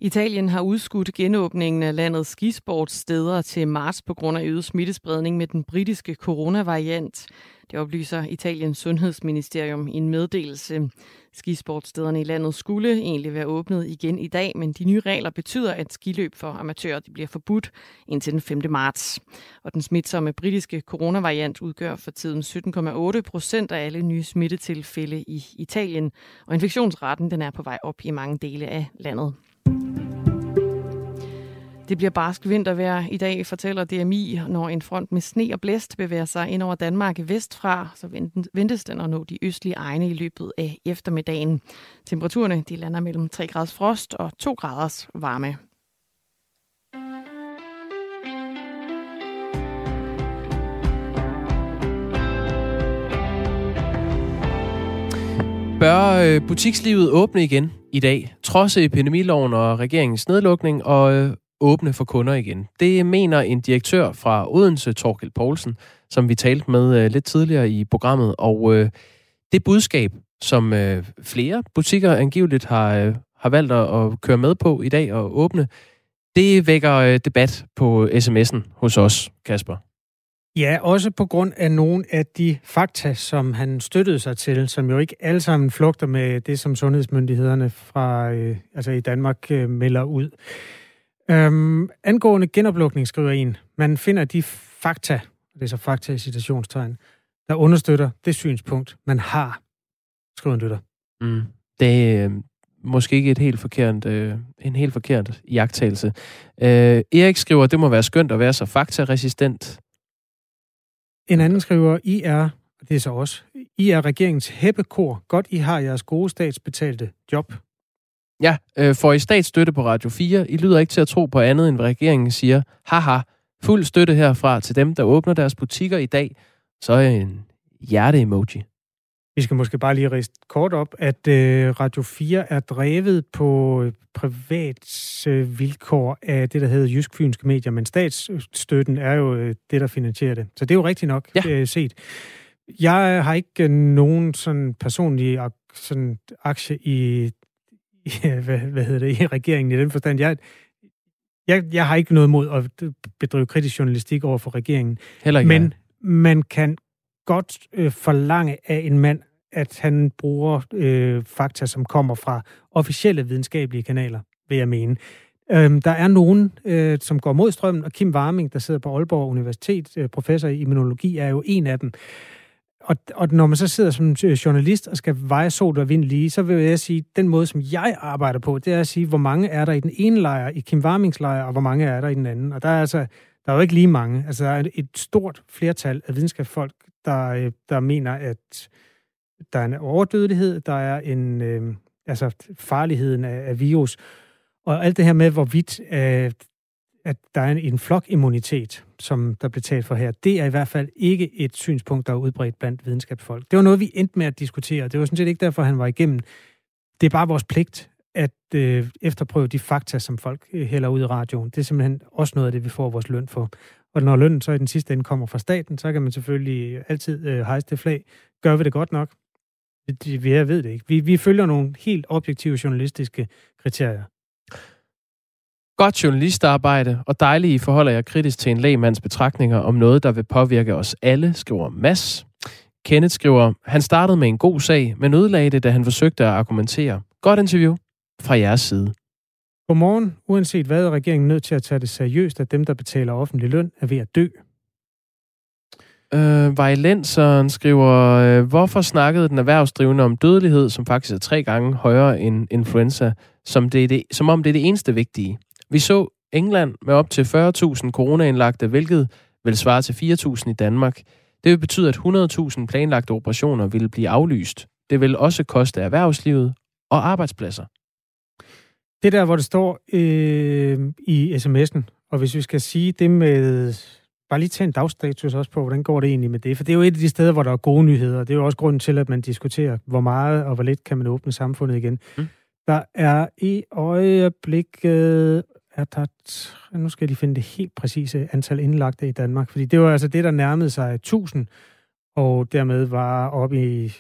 Italien har udskudt genåbningen af landets skisportssteder til marts på grund af øget smittespredning med den britiske coronavariant. Det oplyser Italiens sundhedsministerium i en meddelelse. Skisportstederne i landet skulle egentlig være åbnet igen i dag, men de nye regler betyder, at skiløb for amatører de bliver forbudt indtil den 5. marts. Og den smitsomme britiske coronavariant udgør for tiden 17,8 procent af alle nye smittetilfælde i Italien, og infektionsraten den er på vej op i mange dele af landet. Det bliver barsk vintervejr i dag, fortæller DMI, når en front med sne og blæst bevæger sig ind over Danmark vestfra, så ventes den at nå de østlige egne i løbet af eftermiddagen. Temperaturerne de lander mellem 3 graders frost og 2 graders varme. Bør øh, butikslivet åbne igen i dag, trods epidemiloven og regeringens nedlukning, og øh, åbne for kunder igen. Det mener en direktør fra Odense, Torkel Poulsen, som vi talte med øh, lidt tidligere i programmet. Og det budskab, som flere butikker angiveligt har, har valgt at køre med på i dag og åbne, det vækker debat på sms'en hos os, Kasper. Ja, også på grund af nogle af de fakta, som han støttede sig til, som jo ikke alle sammen flugter med det, som sundhedsmyndighederne fra, øh, altså i Danmark øh, melder ud. Øhm, angående genoplukning, skriver en, man finder de fakta det er så fakta i citationstegn, der understøtter det synspunkt, man har, skriver en lytter. Mm. Det er øh, måske ikke et helt forkert, øh, en helt forkert jagttagelse. Øh, Erik skriver, det må være skønt at være så faktaresistent. En anden skriver, I er, det er så også, I er regeringens hæppekor. Godt, I har jeres gode statsbetalte job. Ja, øh, får I statsstøtte på Radio 4. I lyder ikke til at tro på andet, end hvad regeringen siger. Haha, fuld støtte herfra til dem, der åbner deres butikker i dag. Så er en hjerte-emoji. Vi skal måske bare lige riste kort op, at øh, Radio 4 er drevet på privat øh, vilkår af det, der hedder Jysk Fynske Medier, men statsstøtten er jo øh, det, der finansierer det. Så det er jo rigtigt nok Ja. øh, set. Jeg har ikke øh, nogen sådan personlig ak- sådan aktie i, i hvad, hvad hedder det, i regeringen i den forstand. Jeg, jeg, jeg har ikke noget mod at bedrive kritisk journalistik over for regeringen. Heller ikke Men jeg. man kan godt øh, forlange af en mand, at han bruger øh, fakta, som kommer fra officielle videnskabelige kanaler, vil jeg mene. Øhm, der er nogen, øh, som går mod strømmen, og Kim Warming, der sidder på Aalborg Universitet, øh, professor i immunologi, er jo en af dem. Og, og når man så sidder som øh, journalist og skal veje sol og vind lige, så vil jeg sige, den måde, som jeg arbejder på, det er at sige, hvor mange er der i den ene lejr, i Kim Warmings lejr, og hvor mange er der i den anden. Og der er altså, der er jo ikke lige mange. Altså, der er et stort flertal af videnskabsfolk, der, øh, der mener, at der er en overdødelighed, der er en, øh, altså farligheden af, af virus, og alt det her med, hvorvidt øh, at der er en, en flokimmunitet, som der blev talt for her, det er i hvert fald ikke et synspunkt, der er udbredt blandt videnskabsfolk. Det var noget, vi endte med at diskutere. Det var sådan set ikke derfor, han var igennem. Det er bare vores pligt at øh, efterprøve de fakta, som folk øh, hælder ud i radioen. Det er simpelthen også noget af det, vi får vores løn for. Og når lønnen så i den sidste ende kommer fra staten, så kan man selvfølgelig altid øh, hejse det flag. Gør vi det godt nok? Det- Jeg ved det ikke. Vi, vi følger nogle helt objektive journalistiske kriterier. Godt journalistarbejde, og dejligt I forholder jer kritisk til en lægmands betragtninger om noget, der vil påvirke os alle, skriver Mass. Kenneth skriver, han startede med en god sag, men ødelagde det, da han forsøgte at argumentere. Godt interview fra jeres side. Godmorgen. Uanset hvad er regeringen nødt til at tage det seriøst, at dem, der betaler offentlig løn, er ved at dø. Øh, Vejlenseren skriver, øh, hvorfor snakkede den erhvervsdrivende om dødelighed, som faktisk er tre gange højere end influenza, som, det er det, som om det er det eneste vigtige? Vi så England med op til 40.000 coronaindlagte, hvilket vil svare til 4.000 i Danmark. Det vil betyde, at 100.000 planlagte operationer ville blive aflyst. Det vil også koste erhvervslivet og arbejdspladser. Det der, hvor det står øh, i sms'en, og hvis vi skal sige det med... Bare lige tage en dagstatus også på, hvordan går det egentlig med det? For det er jo et af de steder, hvor der er gode nyheder. Det er jo også grunden til, at man diskuterer, hvor meget og hvor lidt kan man åbne samfundet igen. Mm. Der er i øjeblikket... Er der, t- nu skal de finde det helt præcise antal indlagte i Danmark. Fordi det var altså det, der nærmede sig 1000, og dermed var oppe i,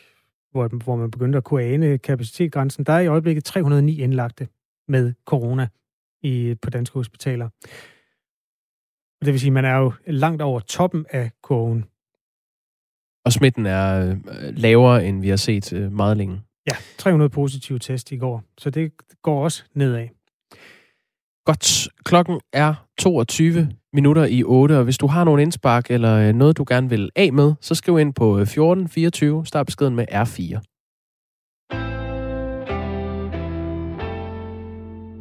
hvor, hvor man begyndte at kunne ane kapacitetsgrænsen. Der er i øjeblikket 309 indlagte med corona i, på danske hospitaler. Og det vil sige, at man er jo langt over toppen af kurven. Og smitten er øh, lavere, end vi har set øh, meget længe. Ja, 300 positive test i går, så det går også nedad. Godt. Klokken er 22 minutter i 8, og hvis du har nogle indspark eller øh, noget, du gerne vil af med, så skriv ind på øh, 1424, start beskeden med R4.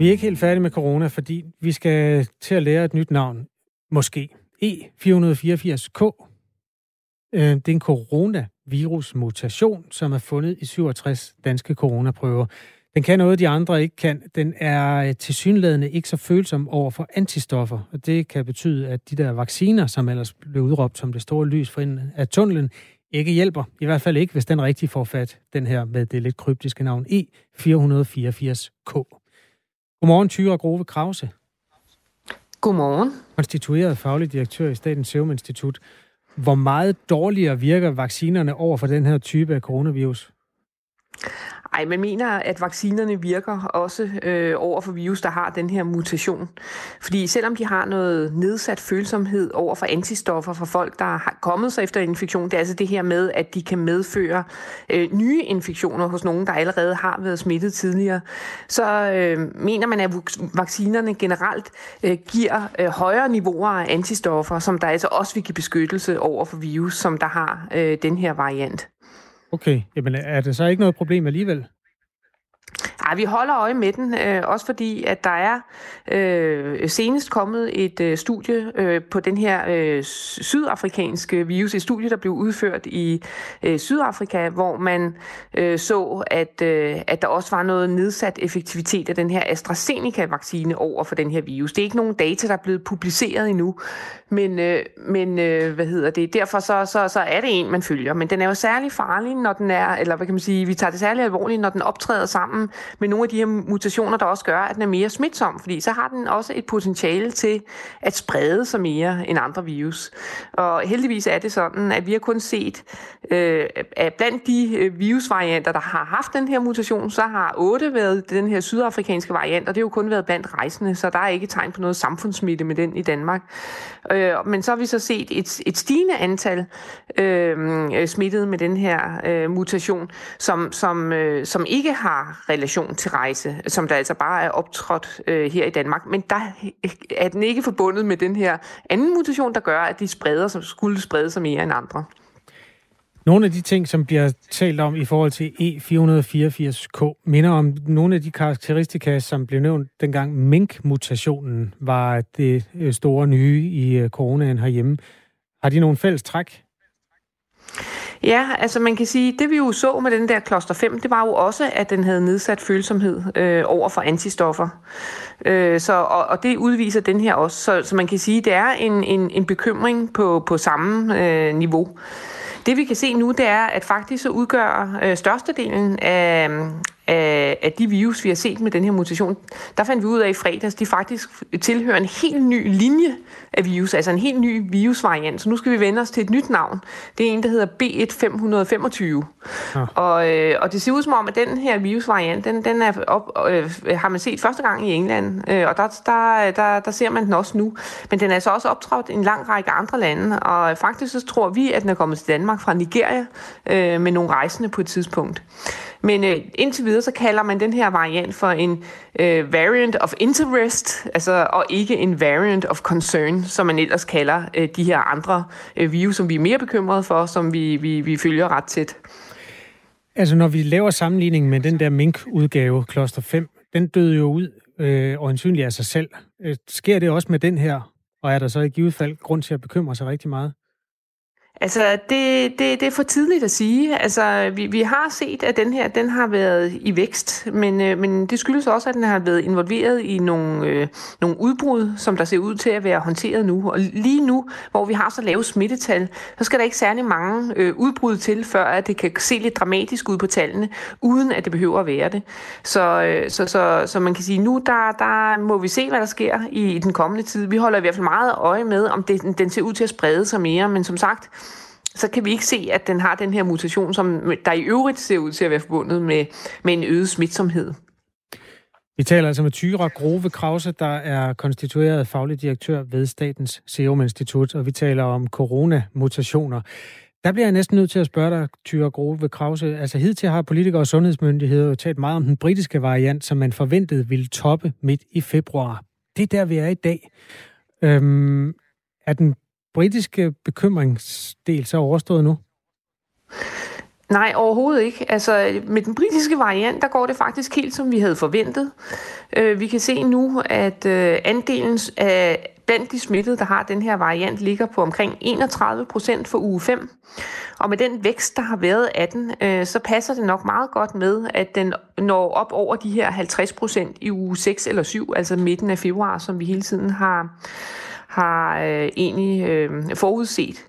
Vi er ikke helt færdige med corona, fordi vi skal til at lære et nyt navn. Måske. E484K. Øh, det er en coronavirus-mutation, som er fundet i 67 danske coronaprøver. Den kan noget, de andre ikke kan. Den er øh, tilsyneladende ikke så følsom over for antistoffer, og det kan betyde, at de der vacciner, som ellers blev udråbt som det store lys for enden af tunnelen, ikke hjælper. I hvert fald ikke, hvis den rigtig får fat, den her med det lidt kryptiske navn E484K. Godmorgen, Tyre Grove Krause, Godmorgen. konstitueret faglig direktør i Statens Serum Institut. Hvor meget dårligere virker vaccinerne over for den her type af coronavirus? Ej, man mener, at vaccinerne virker også øh, over for virus, der har den her mutation. Fordi selvom de har noget nedsat følsomhed over for antistoffer for folk, der har kommet sig efter en infektion, det er altså det her med, at de kan medføre øh, nye infektioner hos nogen, der allerede har været smittet tidligere, så øh, mener man, at vaccinerne generelt øh, giver øh, højere niveauer af antistoffer, som der altså også vil give beskyttelse over for virus, som der har øh, den her variant. Okay, jamen er det så ikke noget problem alligevel? Ej, vi holder øje med den, øh, også fordi, at der er øh, senest kommet et øh, studie øh, på den her øh, sydafrikanske virus, et studie, der blev udført i øh, Sydafrika, hvor man øh, så, at, øh, at der også var noget nedsat effektivitet af den her AstraZeneca-vaccine over for den her virus. Det er ikke nogen data, der er blevet publiceret endnu, men, øh, men øh, hvad hedder det? Derfor så, så, så er det en, man følger. Men den er jo særlig farlig, når den er, eller hvad kan man sige, vi tager det særlig alvorligt, når den optræder sammen med nogle af de her mutationer, der også gør, at den er mere smitsom, fordi så har den også et potentiale til at sprede sig mere end andre virus. Og heldigvis er det sådan, at vi har kun set, øh, at blandt de øh, virusvarianter, der har haft den her mutation, så har otte været den her sydafrikanske variant, og det har jo kun været blandt rejsende, så der er ikke tegn på noget samfundssmitte med den i Danmark. Øh, men så har vi så set et, et stigende antal øh, smittede med den her øh, mutation, som, som, øh, som ikke har relation til rejse, som der altså bare er optrådt øh, her i Danmark. Men der er den ikke forbundet med den her anden mutation, der gør, at de spreder sig, skulle sprede sig mere end andre. Nogle af de ting, som bliver talt om i forhold til E484K, minder om nogle af de karakteristika, som blev nævnt dengang mink-mutationen var det øh, store nye i øh, coronaen herhjemme. Har de nogle fælles træk? Ja, altså man kan sige, det vi jo så med den der kloster 5, det var jo også, at den havde nedsat følsomhed øh, over for antistoffer. Øh, så, og, og det udviser den her også. Så, så man kan sige, det er en, en, en bekymring på, på samme øh, niveau. Det vi kan se nu, det er, at faktisk så udgør øh, størstedelen af, af, af de virus, vi har set med den her mutation, der fandt vi ud af i fredags, de faktisk tilhører en helt ny linje af virus, altså en helt ny virusvariant. Så nu skal vi vende os til et nyt navn. Det er en, der hedder B1525. Ja. Og, øh, og det ser ud som om, at den her virusvariant, den, den er op, øh, har man set første gang i England, øh, og der, der, der, der ser man den også nu. Men den er altså også optrådt i en lang række andre lande, og faktisk så tror vi, at den er kommet til Danmark fra Nigeria øh, med nogle rejsende på et tidspunkt. Men øh, indtil videre, så kalder man den her variant for en øh, variant of interest, altså, og ikke en variant of concern, som man ellers kalder øh, de her andre øh, virus, som vi er mere bekymrede for, som vi, vi, vi følger ret tæt. Altså, når vi laver sammenligning med den der mink-udgave, Kloster 5, den døde jo ud øh, øjensynligt af sig selv. Øh, sker det også med den her? Og er der så i givet fald grund til at bekymre sig rigtig meget? Altså, det, det, det er for tidligt at sige. Altså, vi, vi har set, at den her den har været i vækst, men, øh, men det skyldes også, at den har været involveret i nogle, øh, nogle udbrud, som der ser ud til at være håndteret nu. Og lige nu, hvor vi har så lave smittetal, så skal der ikke særlig mange øh, udbrud til, før at det kan se lidt dramatisk ud på tallene, uden at det behøver at være det. Så, øh, så, så, så man kan sige, nu der, der må vi se, hvad der sker i, i den kommende tid. Vi holder i hvert fald meget øje med, om det, den ser ud til at sprede sig mere, men som sagt, så kan vi ikke se, at den har den her mutation, som der i øvrigt ser ud til at være forbundet med, med en øget smitsomhed. Vi taler altså med Tyra Grove Krause, der er konstitueret faglig direktør ved Statens Serum Institut, og vi taler om coronamutationer. Der bliver jeg næsten nødt til at spørge dig, Tyra Grove Krause. Altså hidtil har politikere og sundhedsmyndigheder jo talt meget om den britiske variant, som man forventede ville toppe midt i februar. Det er der, vi er i dag. Øhm, er den britiske bekymringsdel så overstået nu? Nej, overhovedet ikke. Altså, med den britiske variant, der går det faktisk helt, som vi havde forventet. Øh, vi kan se nu, at øh, andelen af blandt de smittede, der har den her variant, ligger på omkring 31 procent for uge 5. Og med den vækst, der har været af den, øh, så passer det nok meget godt med, at den når op over de her 50 procent i uge 6 eller 7, altså midten af februar, som vi hele tiden har, har øh, egentlig øh, forudset.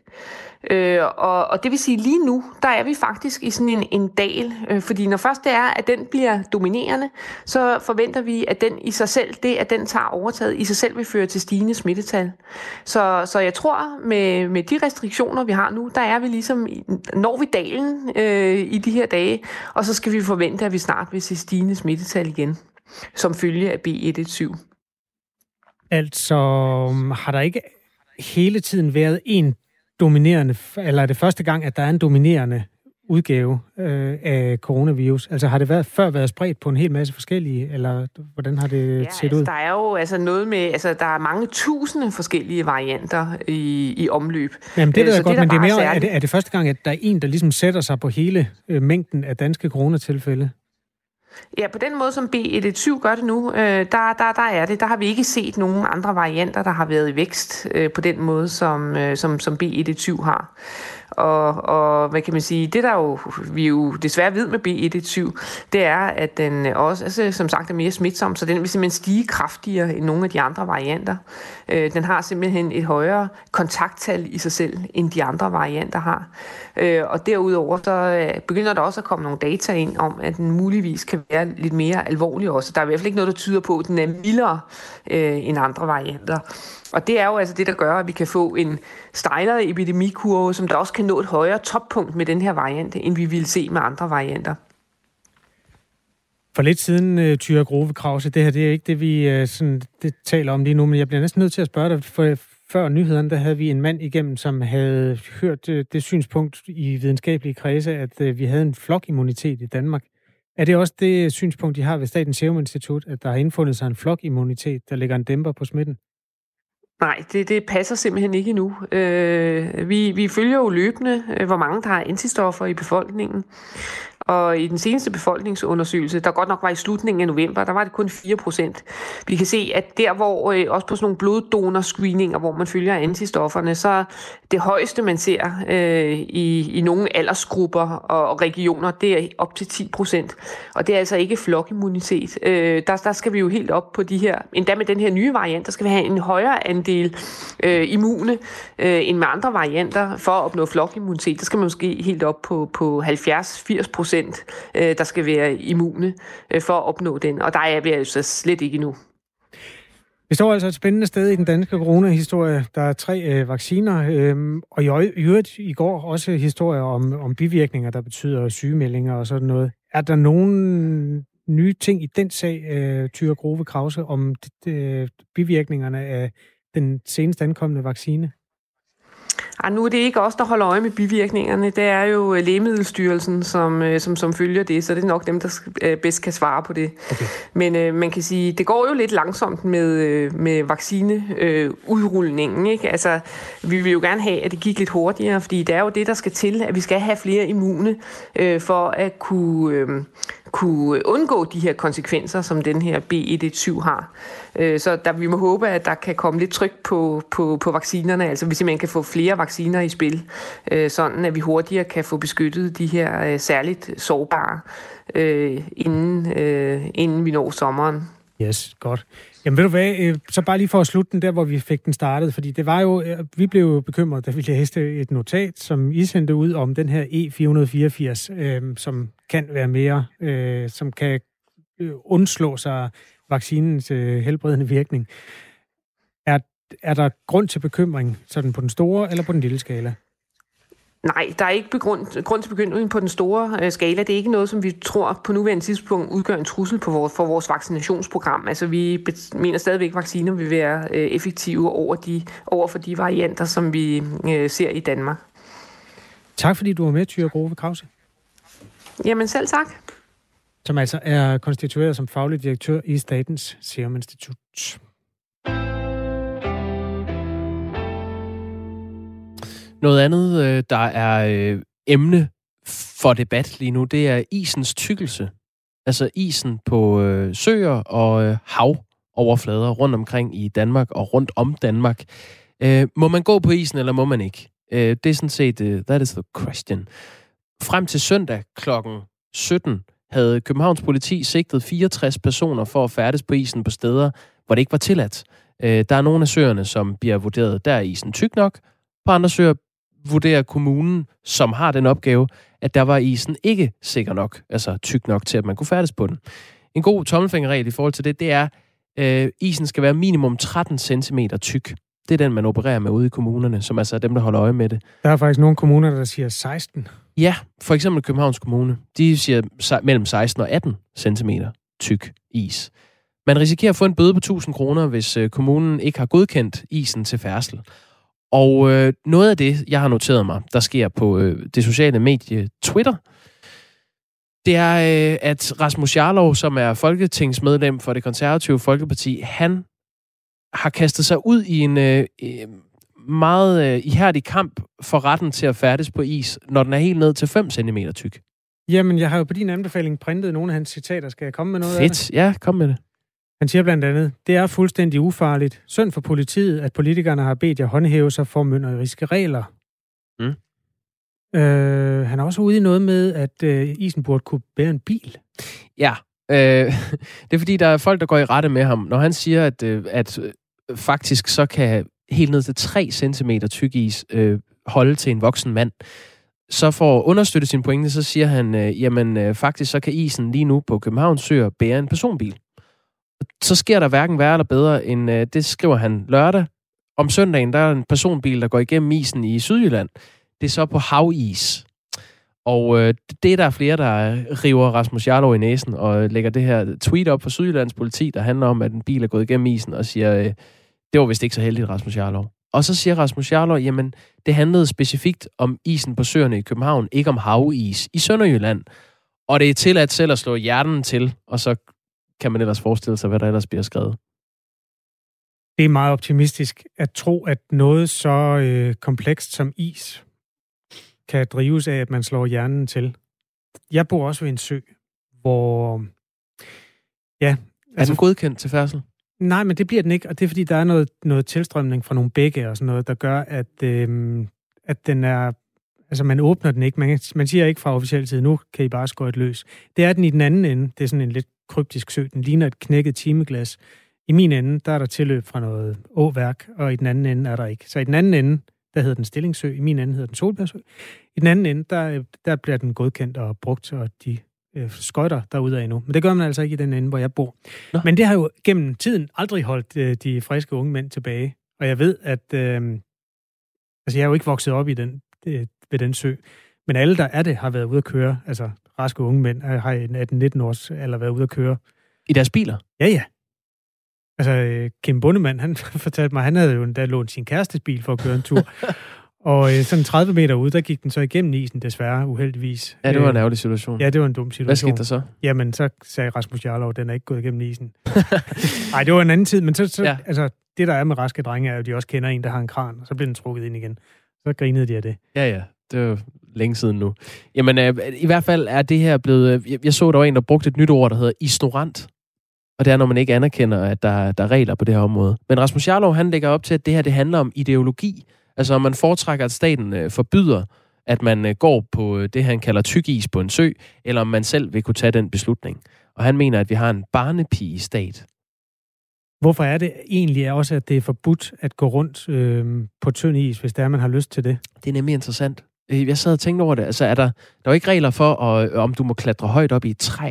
Øh, og, og det vil sige, lige nu, der er vi faktisk i sådan en, en dal, øh, fordi når først det er, at den bliver dominerende, så forventer vi, at den i sig selv, det at den tager overtaget, i sig selv vil føre til stigende smittetal. Så, så jeg tror, med, med de restriktioner, vi har nu, der er vi ligesom, når vi dalen øh, i de her dage, og så skal vi forvente, at vi snart vil se stigende smittetal igen, som følge af B117. Altså, har der ikke hele tiden været en dominerende, eller er det første gang, at der er en dominerende udgave øh, af coronavirus? Altså har det været, før været spredt på en hel masse forskellige, eller hvordan har det ja, set altså, ud? der er jo altså noget med, altså der er mange tusinde forskellige varianter i, i omløb. Jamen det er øh, godt, det, men det er mere, er det, er det første gang, at der er en, der ligesom sætter sig på hele øh, mængden af danske coronatilfælde? Ja, på den måde, som B117 gør det nu, øh, der, der, der er det. Der har vi ikke set nogen andre varianter, der har været i vækst øh, på den måde, som, øh, som, som B117 har. Og, og hvad kan man sige, det der jo, vi jo desværre ved med B117, det er, at den også, altså, som sagt, er mere smitsom, så den vil simpelthen stige kraftigere end nogle af de andre varianter. Øh, den har simpelthen et højere kontakttal i sig selv, end de andre varianter har. Øh, og derudover så øh, begynder der også at komme nogle data ind om, at den muligvis kan være lidt mere alvorlig også. Der er i hvert fald ikke noget, der tyder på, at den er mildere øh, end andre varianter. Og det er jo altså det, der gør, at vi kan få en stejlere epidemikurve, som der også kan nå et højere toppunkt med den her variant, end vi ville se med andre varianter. For lidt siden, øh, Tyre Grove Krause, det her det er ikke det, vi øh, sådan, det taler om lige nu, men jeg bliver næsten nødt til at spørge dig, for øh, før nyhederne, der havde vi en mand igennem, som havde hørt det synspunkt i videnskabelige kredse, at vi havde en flokimmunitet i Danmark. Er det også det synspunkt, de har ved Statens Serum Institut, at der har indfundet sig en flokimmunitet, der lægger en dæmper på smitten? Nej, det, det passer simpelthen ikke endnu. Øh, vi, vi følger jo løbende, øh, hvor mange der har antistoffer i befolkningen. Og i den seneste befolkningsundersøgelse, der godt nok var i slutningen af november, der var det kun 4 procent. Vi kan se, at der hvor, øh, også på sådan nogle bloddonorscreeninger, hvor man følger antistofferne, så det højeste, man ser øh, i, i nogle aldersgrupper og regioner, det er op til 10 procent. Og det er altså ikke flokimmunitet. Øh, der, der skal vi jo helt op på de her, endda med den her nye variant, der skal vi have en højere andel øh, immune øh, end med andre varianter for at opnå flokimmunitet. Der skal man måske helt op på, på 70-80 procent procent, øh, der skal være immune øh, for at opnå den. Og der er vi altså slet ikke endnu. Vi står altså et spændende sted i den danske coronahistorie. Der er tre øh, vacciner, øh, og i øvrigt i går også historier om, om bivirkninger, der betyder sygemeldinger og sådan noget. Er der nogen nye ting i den sag, øh, Tyre Grove Krause, om øh, bivirkningerne af den senest ankommende vaccine? Ej, nu er det ikke os, der holder øje med bivirkningerne. Det er jo øh, Lægemiddelstyrelsen, som, øh, som, som følger det, så det er nok dem, der øh, bedst kan svare på det. Okay. Men øh, man kan sige, det går jo lidt langsomt med, med vaccineudrulningen. Ikke? Altså, vi vil jo gerne have, at det gik lidt hurtigere, fordi det er jo det, der skal til, at vi skal have flere immune øh, for at kunne, øh, kunne undgå de her konsekvenser, som den her B117 har. Øh, så der, vi må håbe, at der kan komme lidt tryk på, på, på vaccinerne, altså hvis man kan få flere vacciner i spil, øh, sådan at vi hurtigere kan få beskyttet de her øh, særligt sårbare, inden, inden vi når sommeren. Yes, godt. Jamen ved du hvad, øh, så bare lige for at slutte den der, hvor vi fik den startet, fordi det var jo, øh, vi blev jo bekymret, da vi læste et notat, som I sendte ud om den her E484, øh, som kan være mere, øh, som kan øh, undslå sig vaccinens øh, helbredende virkning. Er, er der grund til bekymring sådan på den store eller på den lille skala? Nej, der er ikke begrund, grund til bekymring på den store øh, skala. Det er ikke noget, som vi tror på nuværende tidspunkt udgør en trussel på vores, for vores vaccinationsprogram. Altså vi mener stadigvæk, at vacciner vil være øh, effektive over, de, over for de varianter, som vi øh, ser i Danmark. Tak fordi du var med, Tyre Grove Krause. Jamen selv tak som altså er konstitueret som faglig direktør i Statens Serum Institut. Noget andet, øh, der er øh, emne for debat lige nu, det er isens tykkelse. Altså isen på øh, søer og øh, havoverflader rundt omkring i Danmark og rundt om Danmark. Øh, må man gå på isen, eller må man ikke? det er sådan set, that is the question. Frem til søndag klokken 17 havde Københavns politi sigtet 64 personer for at færdes på isen på steder, hvor det ikke var tilladt. Øh, der er nogle af søerne, som bliver vurderet, der er isen tyk nok. På andre søer vurderer kommunen, som har den opgave, at der var isen ikke sikker nok, altså tyk nok til, at man kunne færdes på den. En god tommelfingerregel i forhold til det, det er, øh, isen skal være minimum 13 cm tyk. Det er den, man opererer med ude i kommunerne, som altså er dem, der holder øje med det. Der er faktisk nogle kommuner, der siger 16. Ja, for eksempel Københavns Kommune. De siger mellem 16 og 18 cm tyk is. Man risikerer at få en bøde på 1000 kroner, hvis øh, kommunen ikke har godkendt isen til færdsel. Og øh, noget af det, jeg har noteret mig, der sker på øh, det sociale medie Twitter, det er, øh, at Rasmus Jarlov, som er folketingsmedlem for det konservative Folkeparti, han har kastet sig ud i en øh, meget øh, ihærdig kamp for retten til at færdes på is, når den er helt ned til 5 cm tyk. Jamen, jeg har jo på din anbefaling printet nogle af hans citater. Skal jeg komme med noget Fedt. af det? ja, kom med det. Han siger blandt andet, det er fuldstændig ufarligt. Synd for politiet, at politikerne har bedt jer håndhæve sig for mønneriske regler. Mm. Øh, han er også ude i noget med, at øh, isen burde kunne bære en bil. Ja, øh, det er fordi, der er folk, der går i rette med ham. Når han siger, at, øh, at øh, faktisk så kan helt ned til 3 cm tyk is øh, holde til en voksen mand, så for at understøtte sin pointe, så siger han, øh, jamen øh, faktisk så kan isen lige nu på Københavns Søer bære en personbil. Så sker der hverken værre eller bedre, end øh, det skriver han lørdag. Om søndagen, der er en personbil, der går igennem isen i Sydjylland. Det er så på havis. Og øh, det er der flere, der øh, river Rasmus Jarlov i næsen og øh, lægger det her tweet op fra Sydjyllands politi, der handler om, at en bil er gået igennem isen og siger, øh, det var vist ikke så heldigt, Rasmus Jarlov. Og så siger Rasmus Jarlov, jamen, det handlede specifikt om isen på søerne i København, ikke om havis i Sønderjylland. Og det er til at selv at slå hjernen til, og så kan man ellers forestille sig, hvad der ellers bliver skrevet. Det er meget optimistisk at tro, at noget så øh, komplekst som is kan drives af, at man slår hjernen til. Jeg bor også ved en sø, hvor... Ja, altså, er den godkendt til færdsel? Nej, men det bliver den ikke, og det er fordi, der er noget, noget tilstrømning fra nogle bække og sådan noget, der gør, at, øh, at den er... Altså, man åbner den ikke. Man, man siger ikke fra officiel side, nu kan I bare skøjte løs. Det er den i den anden ende. Det er sådan en lidt kryptisk sø. Den ligner et knækket timeglas. I min ende, der er der tilløb fra noget åværk, og i den anden ende er der ikke. Så i den anden ende, der hedder den Stillingssø, i min ende hedder den Solbærsø. I den anden ende, der, der bliver den godkendt og brugt, og de øh, skøjter derude af nu. Men det gør man altså ikke i den ende, hvor jeg bor. Nå. Men det har jo gennem tiden aldrig holdt øh, de friske unge mænd tilbage. Og jeg ved, at... Øh, altså, jeg er jo ikke vokset op i den, øh, ved den sø. Men alle, der er det, har været ude at køre. Altså, raske unge mænd har i 18-19 års eller været ude at køre. I deres biler? Ja, ja. Altså, øh, Kim Bundemann, han fortalte mig, han havde jo endda lånt sin kærestes bil for at køre en tur. Og øh, sådan 30 meter ude, der gik den så igennem isen, desværre, uheldigvis. Ja, det var en øh, ærgerlig situation. Ja, det var en dum situation. Hvad skete der så? Jamen, så sagde Rasmus Jarlov, den er ikke gået igennem isen. Nej, det var en anden tid, men så, så ja. altså, det der er med raske drenge, er jo, at de også kender en, der har en kran, og så bliver den trukket ind igen. Så grinede de af det. Ja, ja. Det jo længe siden nu. Jamen, øh, i hvert fald er det her blevet... Øh, jeg, jeg så, der var en, der brugte et nyt ord, der hedder ignorant. Og det er, når man ikke anerkender, at der, der er regler på det her område. Men Rasmus Jarlov, han lægger op til, at det her det handler om ideologi. Altså, om man foretrækker, at staten øh, forbyder, at man øh, går på øh, det, han kalder tykis på en sø, eller om man selv vil kunne tage den beslutning. Og han mener, at vi har en barnepige-stat. Hvorfor er det egentlig også, at det er forbudt at gå rundt øh, på tynd is, hvis det er, man har lyst til det? Det er nemlig interessant. Øh, jeg sad og tænkte over det. Altså, er der, der er ikke regler for, at, om du må klatre højt op i et træ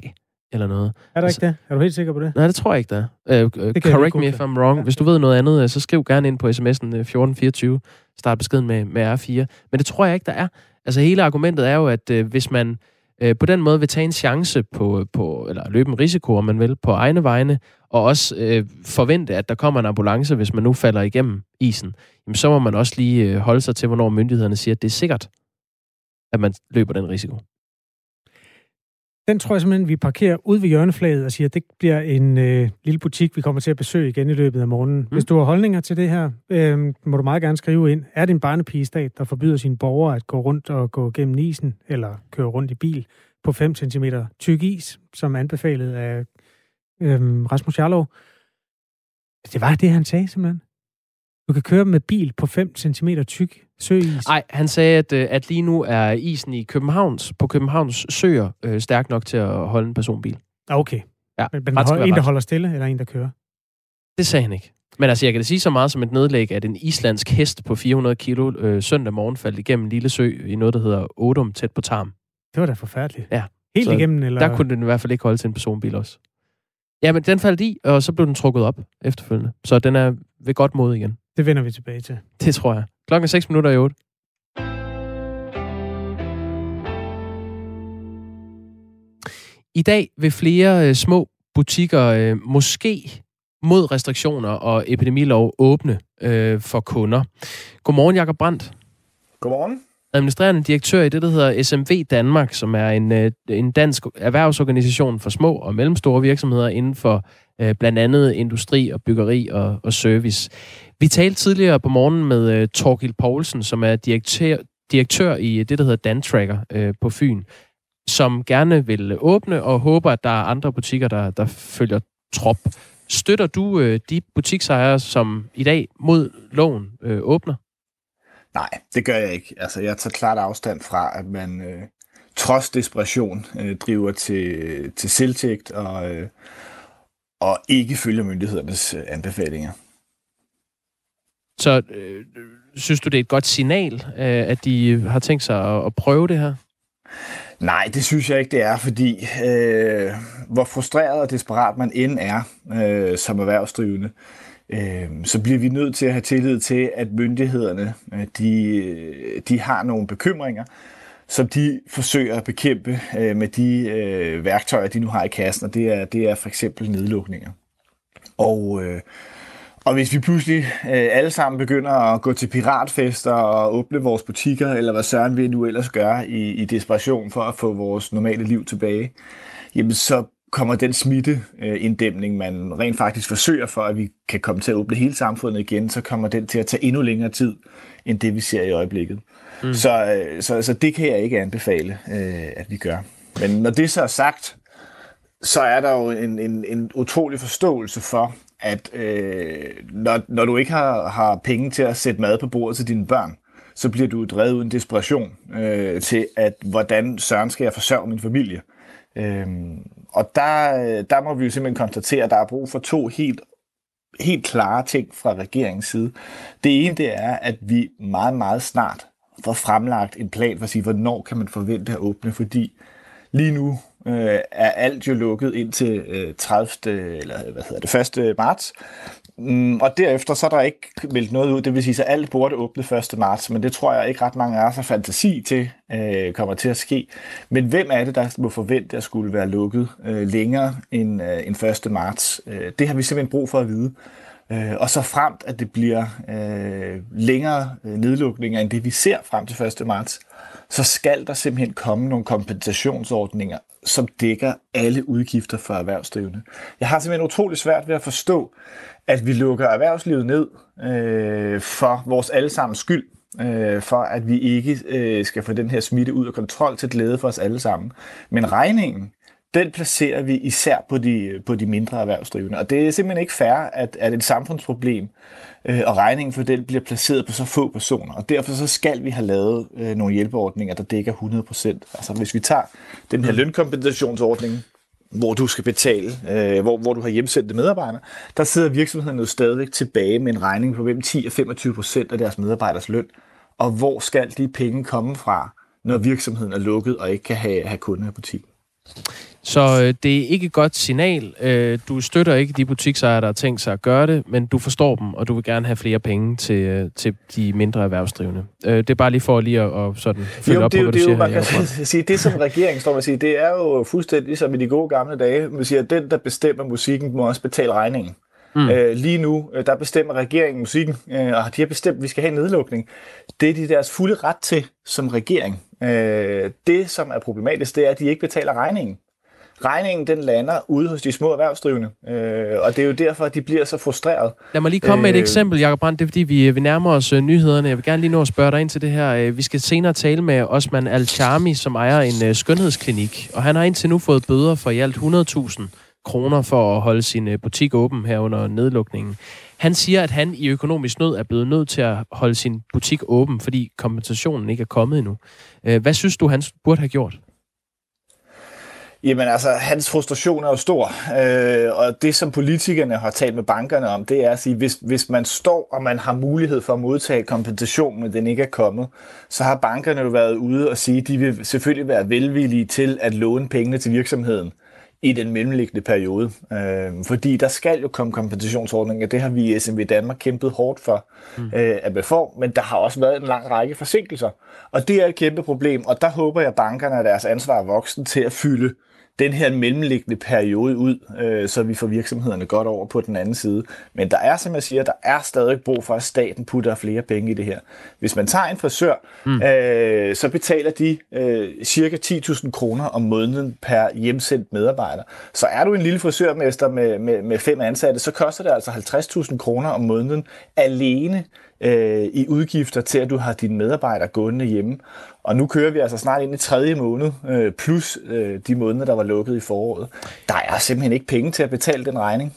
eller noget. Er der altså, ikke det? Er du helt sikker på det? Nej, det tror jeg ikke, der er. Uh, uh, correct me if I'm wrong. Ja. Hvis du ved noget andet, så skriv gerne ind på sms'en 1424. Start beskeden med, med R4. Men det tror jeg ikke, der er. Altså hele argumentet er jo, at uh, hvis man uh, på den måde vil tage en chance på, på, eller løbe en risiko, om man vil, på egne vegne, og også uh, forvente, at der kommer en ambulance, hvis man nu falder igennem isen, jamen, så må man også lige uh, holde sig til, hvornår myndighederne siger, at det er sikkert at man løber den risiko? Den tror jeg simpelthen, vi parkerer ud ved hjørneflaget og siger, at det bliver en øh, lille butik, vi kommer til at besøge igen i løbet af morgenen. Mm. Hvis du har holdninger til det her, øh, må du meget gerne skrive ind. Er det en barnepigestat, der forbyder sine borgere at gå rundt og gå gennem isen, eller køre rundt i bil på 5 cm tyk is, som anbefalet af øh, Rasmus Jarlov? Det var det, han sagde simpelthen. Du kan køre med bil på 5 cm tyk søis. Nej, han sagde, at, øh, at lige nu er isen i Københavns, på Københavns søer øh, stærk nok til at holde en personbil. Okay. Ja, men, men hold, en, der holder stille, eller en, der kører? Det sagde han ikke. Men altså, jeg kan da sige så meget som et nedlæg, at en islandsk hest på 400 kilo øh, søndag morgen faldt igennem en lille sø i noget, der hedder Odum, tæt på Tarm. Det var da forfærdeligt. Ja. Helt Så igennem, eller? Der kunne den i hvert fald ikke holde til en personbil også. Ja, men den faldt i, og så blev den trukket op efterfølgende. Så den er ved godt mod igen. Det vender vi tilbage til. Det tror jeg. Klokken er 6 minutter i 8. I dag vil flere øh, små butikker øh, måske mod restriktioner og epidemilov åbne øh, for kunder. Godmorgen, Jakob Brandt. Godmorgen. Administrerende direktør i det, der hedder SMV Danmark, som er en, øh, en dansk erhvervsorganisation for små og mellemstore virksomheder inden for øh, blandt andet industri og byggeri og, og service. Vi talte tidligere på morgen med øh, Torgild Poulsen, som er direktør, direktør i øh, det, der hedder Dantracker øh, på Fyn, som gerne vil åbne og håber, at der er andre butikker, der, der følger trop. Støtter du øh, de butiksejere, som i dag mod loven øh, åbner? Nej, det gør jeg ikke. Altså, jeg tager klart afstand fra, at man øh, trods desperation øh, driver til, til selvtægt og, øh, og ikke følger myndighedernes øh, anbefalinger. Så øh, synes du, det er et godt signal, øh, at de har tænkt sig at, at prøve det her? Nej, det synes jeg ikke, det er, fordi øh, hvor frustreret og desperat man end er øh, som erhvervsdrivende, øh, Øhm, så bliver vi nødt til at have tillid til, at myndighederne øh, de, de har nogle bekymringer, som de forsøger at bekæmpe øh, med de øh, værktøjer, de nu har i kassen, og det er, det er for eksempel nedlukninger. Og øh, og hvis vi pludselig øh, alle sammen begynder at gå til piratfester og åbne vores butikker, eller hvad søren vi nu ellers gør i, i desperation for at få vores normale liv tilbage, jamen så kommer den smitteinddæmning, man rent faktisk forsøger for, at vi kan komme til at åbne hele samfundet igen, så kommer den til at tage endnu længere tid, end det vi ser i øjeblikket. Mm. Så, øh, så, så det kan jeg ikke anbefale, øh, at vi gør. Men når det så er sagt, så er der jo en, en, en utrolig forståelse for, at øh, når, når du ikke har, har penge til at sætte mad på bordet til dine børn, så bliver du drevet uden desperation øh, til, at hvordan søren skal jeg forsørge min familie. Øh, og der, øh, der må vi jo simpelthen konstatere, at der er brug for to helt, helt klare ting fra regeringens side. Det ene det er, at vi meget, meget snart får fremlagt en plan for at sige, hvornår kan man forvente at åbne, fordi lige nu øh, er alt jo lukket indtil øh, 30. eller hvad hedder det, 1. marts. Mm, og derefter så er der ikke meldt noget ud, det vil sige, at alt burde åbne 1. marts, men det tror jeg ikke ret mange af os har fantasi til øh, kommer til at ske. Men hvem er det, der må forvente at skulle være lukket øh, længere end, øh, end 1. marts? Øh, det har vi simpelthen brug for at vide. Øh, og så fremt, at det bliver øh, længere øh, nedlukninger end det, vi ser frem til 1. marts, så skal der simpelthen komme nogle kompensationsordninger, som dækker alle udgifter for erhvervsdrivende. Jeg har simpelthen utrolig svært ved at forstå, at vi lukker erhvervslivet ned øh, for vores allesammens skyld, øh, for at vi ikke øh, skal få den her smitte ud af kontrol til glæde for os alle sammen. Men regningen, den placerer vi især på de, på de mindre erhvervsdrivende. Og det er simpelthen ikke fair, at, at et samfundsproblem øh, og regningen for den bliver placeret på så få personer. Og derfor så skal vi have lavet øh, nogle hjælpeordninger, der dækker 100%. Altså hvis vi tager den her lønkompensationsordning, hvor du skal betale, øh, hvor, hvor du har hjemsendte medarbejdere, der sidder virksomheden jo stadigvæk tilbage med en regning på mellem 10 og 25 procent af deres medarbejders løn. Og hvor skal de penge komme fra, når virksomheden er lukket og ikke kan have, have kunder i butikken? Så øh, det er ikke et godt signal. Øh, du støtter ikke de butiksejere, der har tænkt sig at gøre det, men du forstår dem, og du vil gerne have flere penge til, øh, til de mindre erhvervsdrivende. Øh, det er bare lige for lige at og sådan følge jo, op det, på, hvad det, du siger siger jo, her. Man kan sige, det, som regeringen står med at sige, det er jo fuldstændig som i de gode gamle dage. Man siger, at den, der bestemmer musikken, må også betale regningen. Mm. Øh, lige nu, øh, der bestemmer regeringen musikken, øh, og de har bestemt, at vi skal have en nedlukning. Det er de deres fulde ret til som regering. Øh, det, som er problematisk, det er, at de ikke betaler regningen regningen den lander ude hos de små erhvervsdrivende, øh, og det er jo derfor, at de bliver så frustreret. Lad mig lige komme med et øh, eksempel, Jacob Brandt. Det er, fordi vi, vi nærmer os uh, nyhederne. Jeg vil gerne lige nå at spørge dig ind til det her. Uh, vi skal senere tale med Osman Al-Charmi, som ejer en uh, skønhedsklinik, og han har indtil nu fået bøder for i alt 100.000 kroner for at holde sin uh, butik åben her under nedlukningen. Han siger, at han i økonomisk nød er blevet nødt til at holde sin butik åben, fordi kompensationen ikke er kommet endnu. Hvad synes du, han burde have gjort? Jamen altså, hans frustration er jo stor, øh, og det som politikerne har talt med bankerne om, det er at sige, hvis, hvis man står, og man har mulighed for at modtage kompensation, men den ikke er kommet, så har bankerne jo været ude og sige, at de vil selvfølgelig være velvillige til at låne pengene til virksomheden i den mellemliggende periode. Øh, fordi der skal jo komme kompensationsordninger. Det har vi i SMV Danmark kæmpet hårdt for mm. øh, at befå, men der har også været en lang række forsinkelser. Og det er et kæmpe problem, og der håber jeg, at bankerne er deres ansvar voksen til at fylde den her mellemliggende periode ud, øh, så vi får virksomhederne godt over på den anden side. Men der er, som jeg siger, der er stadig brug for, at staten putter flere penge i det her. Hvis man tager en frisør, mm. øh, så betaler de øh, cirka 10.000 kroner om måneden per hjemsendt medarbejder. Så er du en lille frisørmester med, med, med fem ansatte, så koster det altså 50.000 kroner om måneden alene øh, i udgifter til, at du har dine medarbejdere gående hjemme. Og nu kører vi altså snart ind i tredje måned, øh, plus øh, de måneder, der var lukket i foråret. Der er simpelthen ikke penge til at betale den regning.